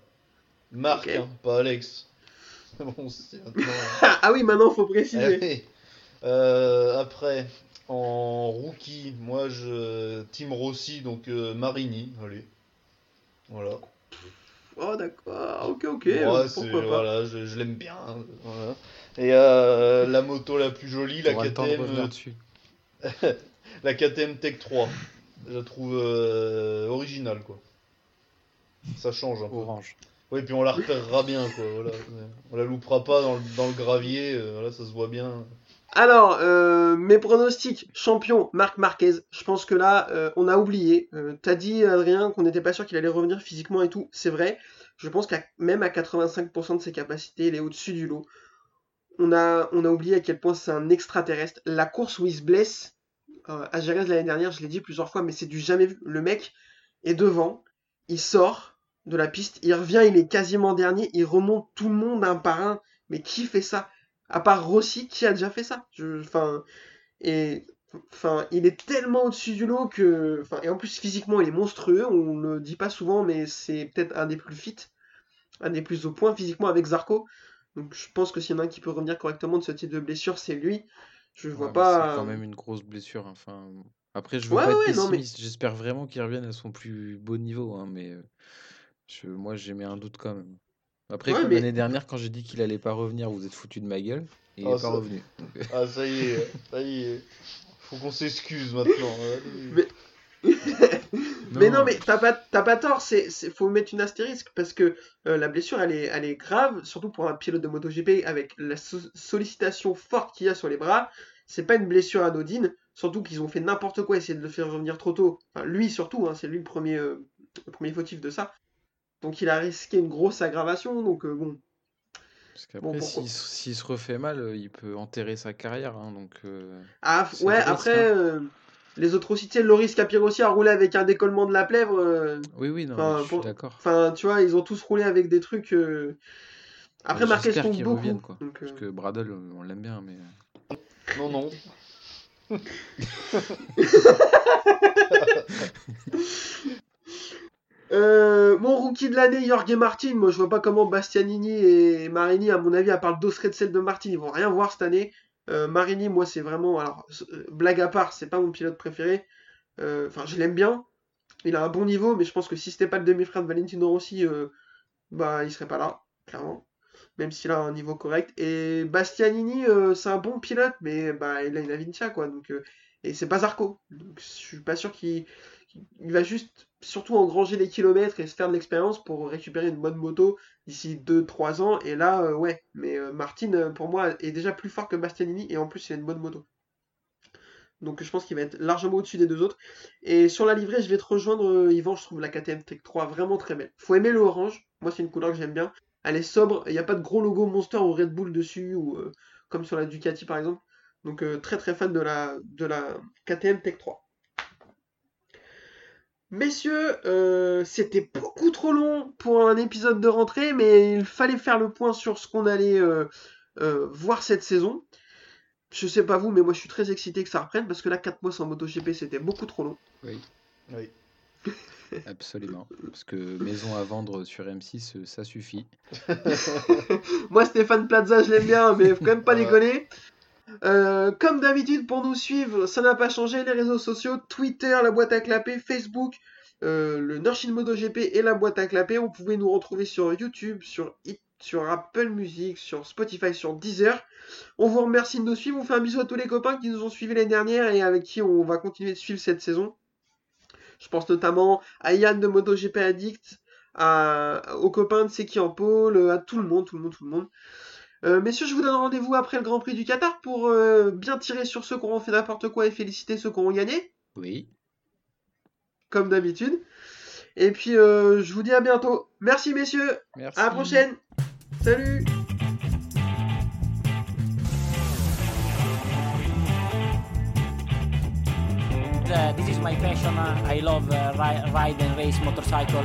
Marc, hein, pas Alex. Bon, c'est maintenant. Ah, ah oui, maintenant faut préciser. Allez. Euh, après, en rookie, moi je. Team Rossi, donc euh, Marini. Allez. Voilà. Oh d'accord, ok ok, Ouais, c'est- pourquoi pas. voilà, je, je l'aime bien. hein, voilà. Et euh, la moto la plus jolie, la KTM, dessus. la KTM Tech 3. Je la trouve euh, originale, quoi. Ça change un peu. Orange. Oui, puis on la repérera bien, quoi. Voilà. On la loupera pas dans le, dans le gravier, euh, voilà, ça se voit bien. Alors, euh, mes pronostics, champion, Marc Marquez. Je pense que là, euh, on a oublié. Euh, T'as dit, Adrien, qu'on n'était pas sûr qu'il allait revenir physiquement et tout. C'est vrai. Je pense qu'à même à 85% de ses capacités, il est au-dessus du lot. On a, on a oublié à quel point c'est un extraterrestre. La course où il se blesse, euh, à Jerez l'année dernière, je l'ai dit plusieurs fois, mais c'est du jamais vu. Le mec est devant, il sort de la piste, il revient, il est quasiment dernier, il remonte tout le monde un par un. Mais qui fait ça? À part Rossi, qui a déjà fait ça? Enfin, et enfin, il est tellement au-dessus du lot que, et en plus physiquement, il est monstrueux. On le dit pas souvent, mais c'est peut-être un des plus fit, un des plus au point physiquement avec Zarco. Donc, je pense que s'il y en a un qui peut revenir correctement de ce type de blessure, c'est lui. Je vois Ouais, mais pas. C'est quand même une grosse blessure. hein. Enfin, après, je veux Ouais, pas être ouais, mais-. J'espère vraiment qu'il revienne à son plus beau niveau. hein, mais euh, Je- moi, j'ai mis un doute quand même. Après, mais- l'année dernière, quand j'ai dit qu'il allait pas revenir, vous êtes foutu de ma gueule. Et il Ah, est pas ça- revenu. Donc, euh, Ah, ça y est, ça y est. Faut qu'on s'excuse maintenant. allez. Mais- Mais non, mais t'as pas, t'as pas tort, c'est, faut mettre une astérisque parce que euh, la blessure elle est, elle est grave, surtout pour un pilote de MotoGP avec la so- sollicitation forte qu'il y a sur les bras. C'est pas une blessure anodine, surtout qu'ils ont fait n'importe quoi, essayer de le faire revenir trop tôt. Enfin, lui surtout, hein, c'est lui le premier, euh, le premier fautif de ça. Donc il a risqué une grosse aggravation, donc euh, bon. Parce qu'après, Bon, s'il se- refait mal, il peut enterrer sa carrière. hein, donc, Ah, ouais, risque, après, hein. Les autres aussi, tu sais, Loris Capirossi a roulé avec un décollement de la plèvre. euh, Oui, oui, non, Enfin, je suis pour- d'accord. Enfin, tu vois, ils ont tous roulé avec des trucs. euh, Après, Marquez tombe beaucoup. quoi. donc, euh, Parce que Bradle, on l'aime bien, mais. Non, non. euh, mon rookie de l'année, Jorge Martin. Moi, je vois pas comment Bastianini et Marini, à mon avis, à part le dos celle de Martin, ils vont rien voir cette année. Euh, Marini, moi, c'est vraiment. Alors, euh, blague à part, c'est pas mon pilote préféré. Euh, Enfin, je l'aime bien. Il a un bon niveau, mais je pense que si c'était pas le demi-frère de Valentino Rossi, bah, il serait pas là, clairement. Même s'il a un niveau correct. Et Bastianini, c'est un bon pilote, mais bah, il a une Avintia, quoi. Donc, et c'est pas Zarco. Donc, je suis pas sûr qu'il il va juste surtout engranger les kilomètres et se faire de l'expérience pour récupérer une bonne moto d'ici 2-3 ans. Et là, euh, ouais. Mais euh, Martin, euh, pour moi, est déjà plus fort que Bastianini et en plus, il une bonne moto. Donc je pense qu'il va être largement au-dessus des deux autres. Et sur la livrée, je vais te rejoindre, euh, Yvan. Je trouve la KTM Tech 3 vraiment très belle. Faut aimer le orange. Moi, c'est une couleur que j'aime bien. Elle est sobre. Il n'y a pas de gros logo Monster ou Red Bull dessus, ou comme sur la Ducati par exemple. Donc très très fan de la, de la KTM Tech 3. Messieurs, euh, c'était beaucoup trop long pour un épisode de rentrée, mais il fallait faire le point sur ce qu'on allait euh, euh, voir cette saison. Je sais pas vous, mais moi je suis très excité que ça reprenne parce que là 4 mois sans MotoGP c'était beaucoup trop long. Oui, Oui. absolument. Parce que maison à vendre sur M6, euh, ça suffit. Moi Stéphane Plaza je l'aime bien, mais faut quand même pas Ouais. déconner. Euh, comme d'habitude pour nous suivre, ça n'a pas changé, les réseaux sociaux, Twitter, la boîte à clapper, Facebook, euh, le Norshin MotoGP et la boîte à clapper. Vous pouvez nous retrouver sur YouTube, sur sur Apple Music, sur Spotify, sur Deezer. On vous remercie de nous suivre. On fait un bisou à tous les copains qui nous ont suivis l'année dernière et avec qui on va continuer de suivre cette saison. Je pense notamment à Yann de MotoGP Addict, à, aux copains de Seki en pôle, à tout le monde, tout le monde, tout le monde. Euh, messieurs, je vous donne rendez-vous après le Grand Prix du Qatar pour euh, bien tirer sur ceux qui auront fait n'importe quoi et féliciter ceux qui auront gagné, Oui. comme d'habitude. Et puis, euh, je vous dis à bientôt. Merci messieurs, Merci. à la prochaine. Salut Uh, this is my passion. I love uh, ride and race motorcycle.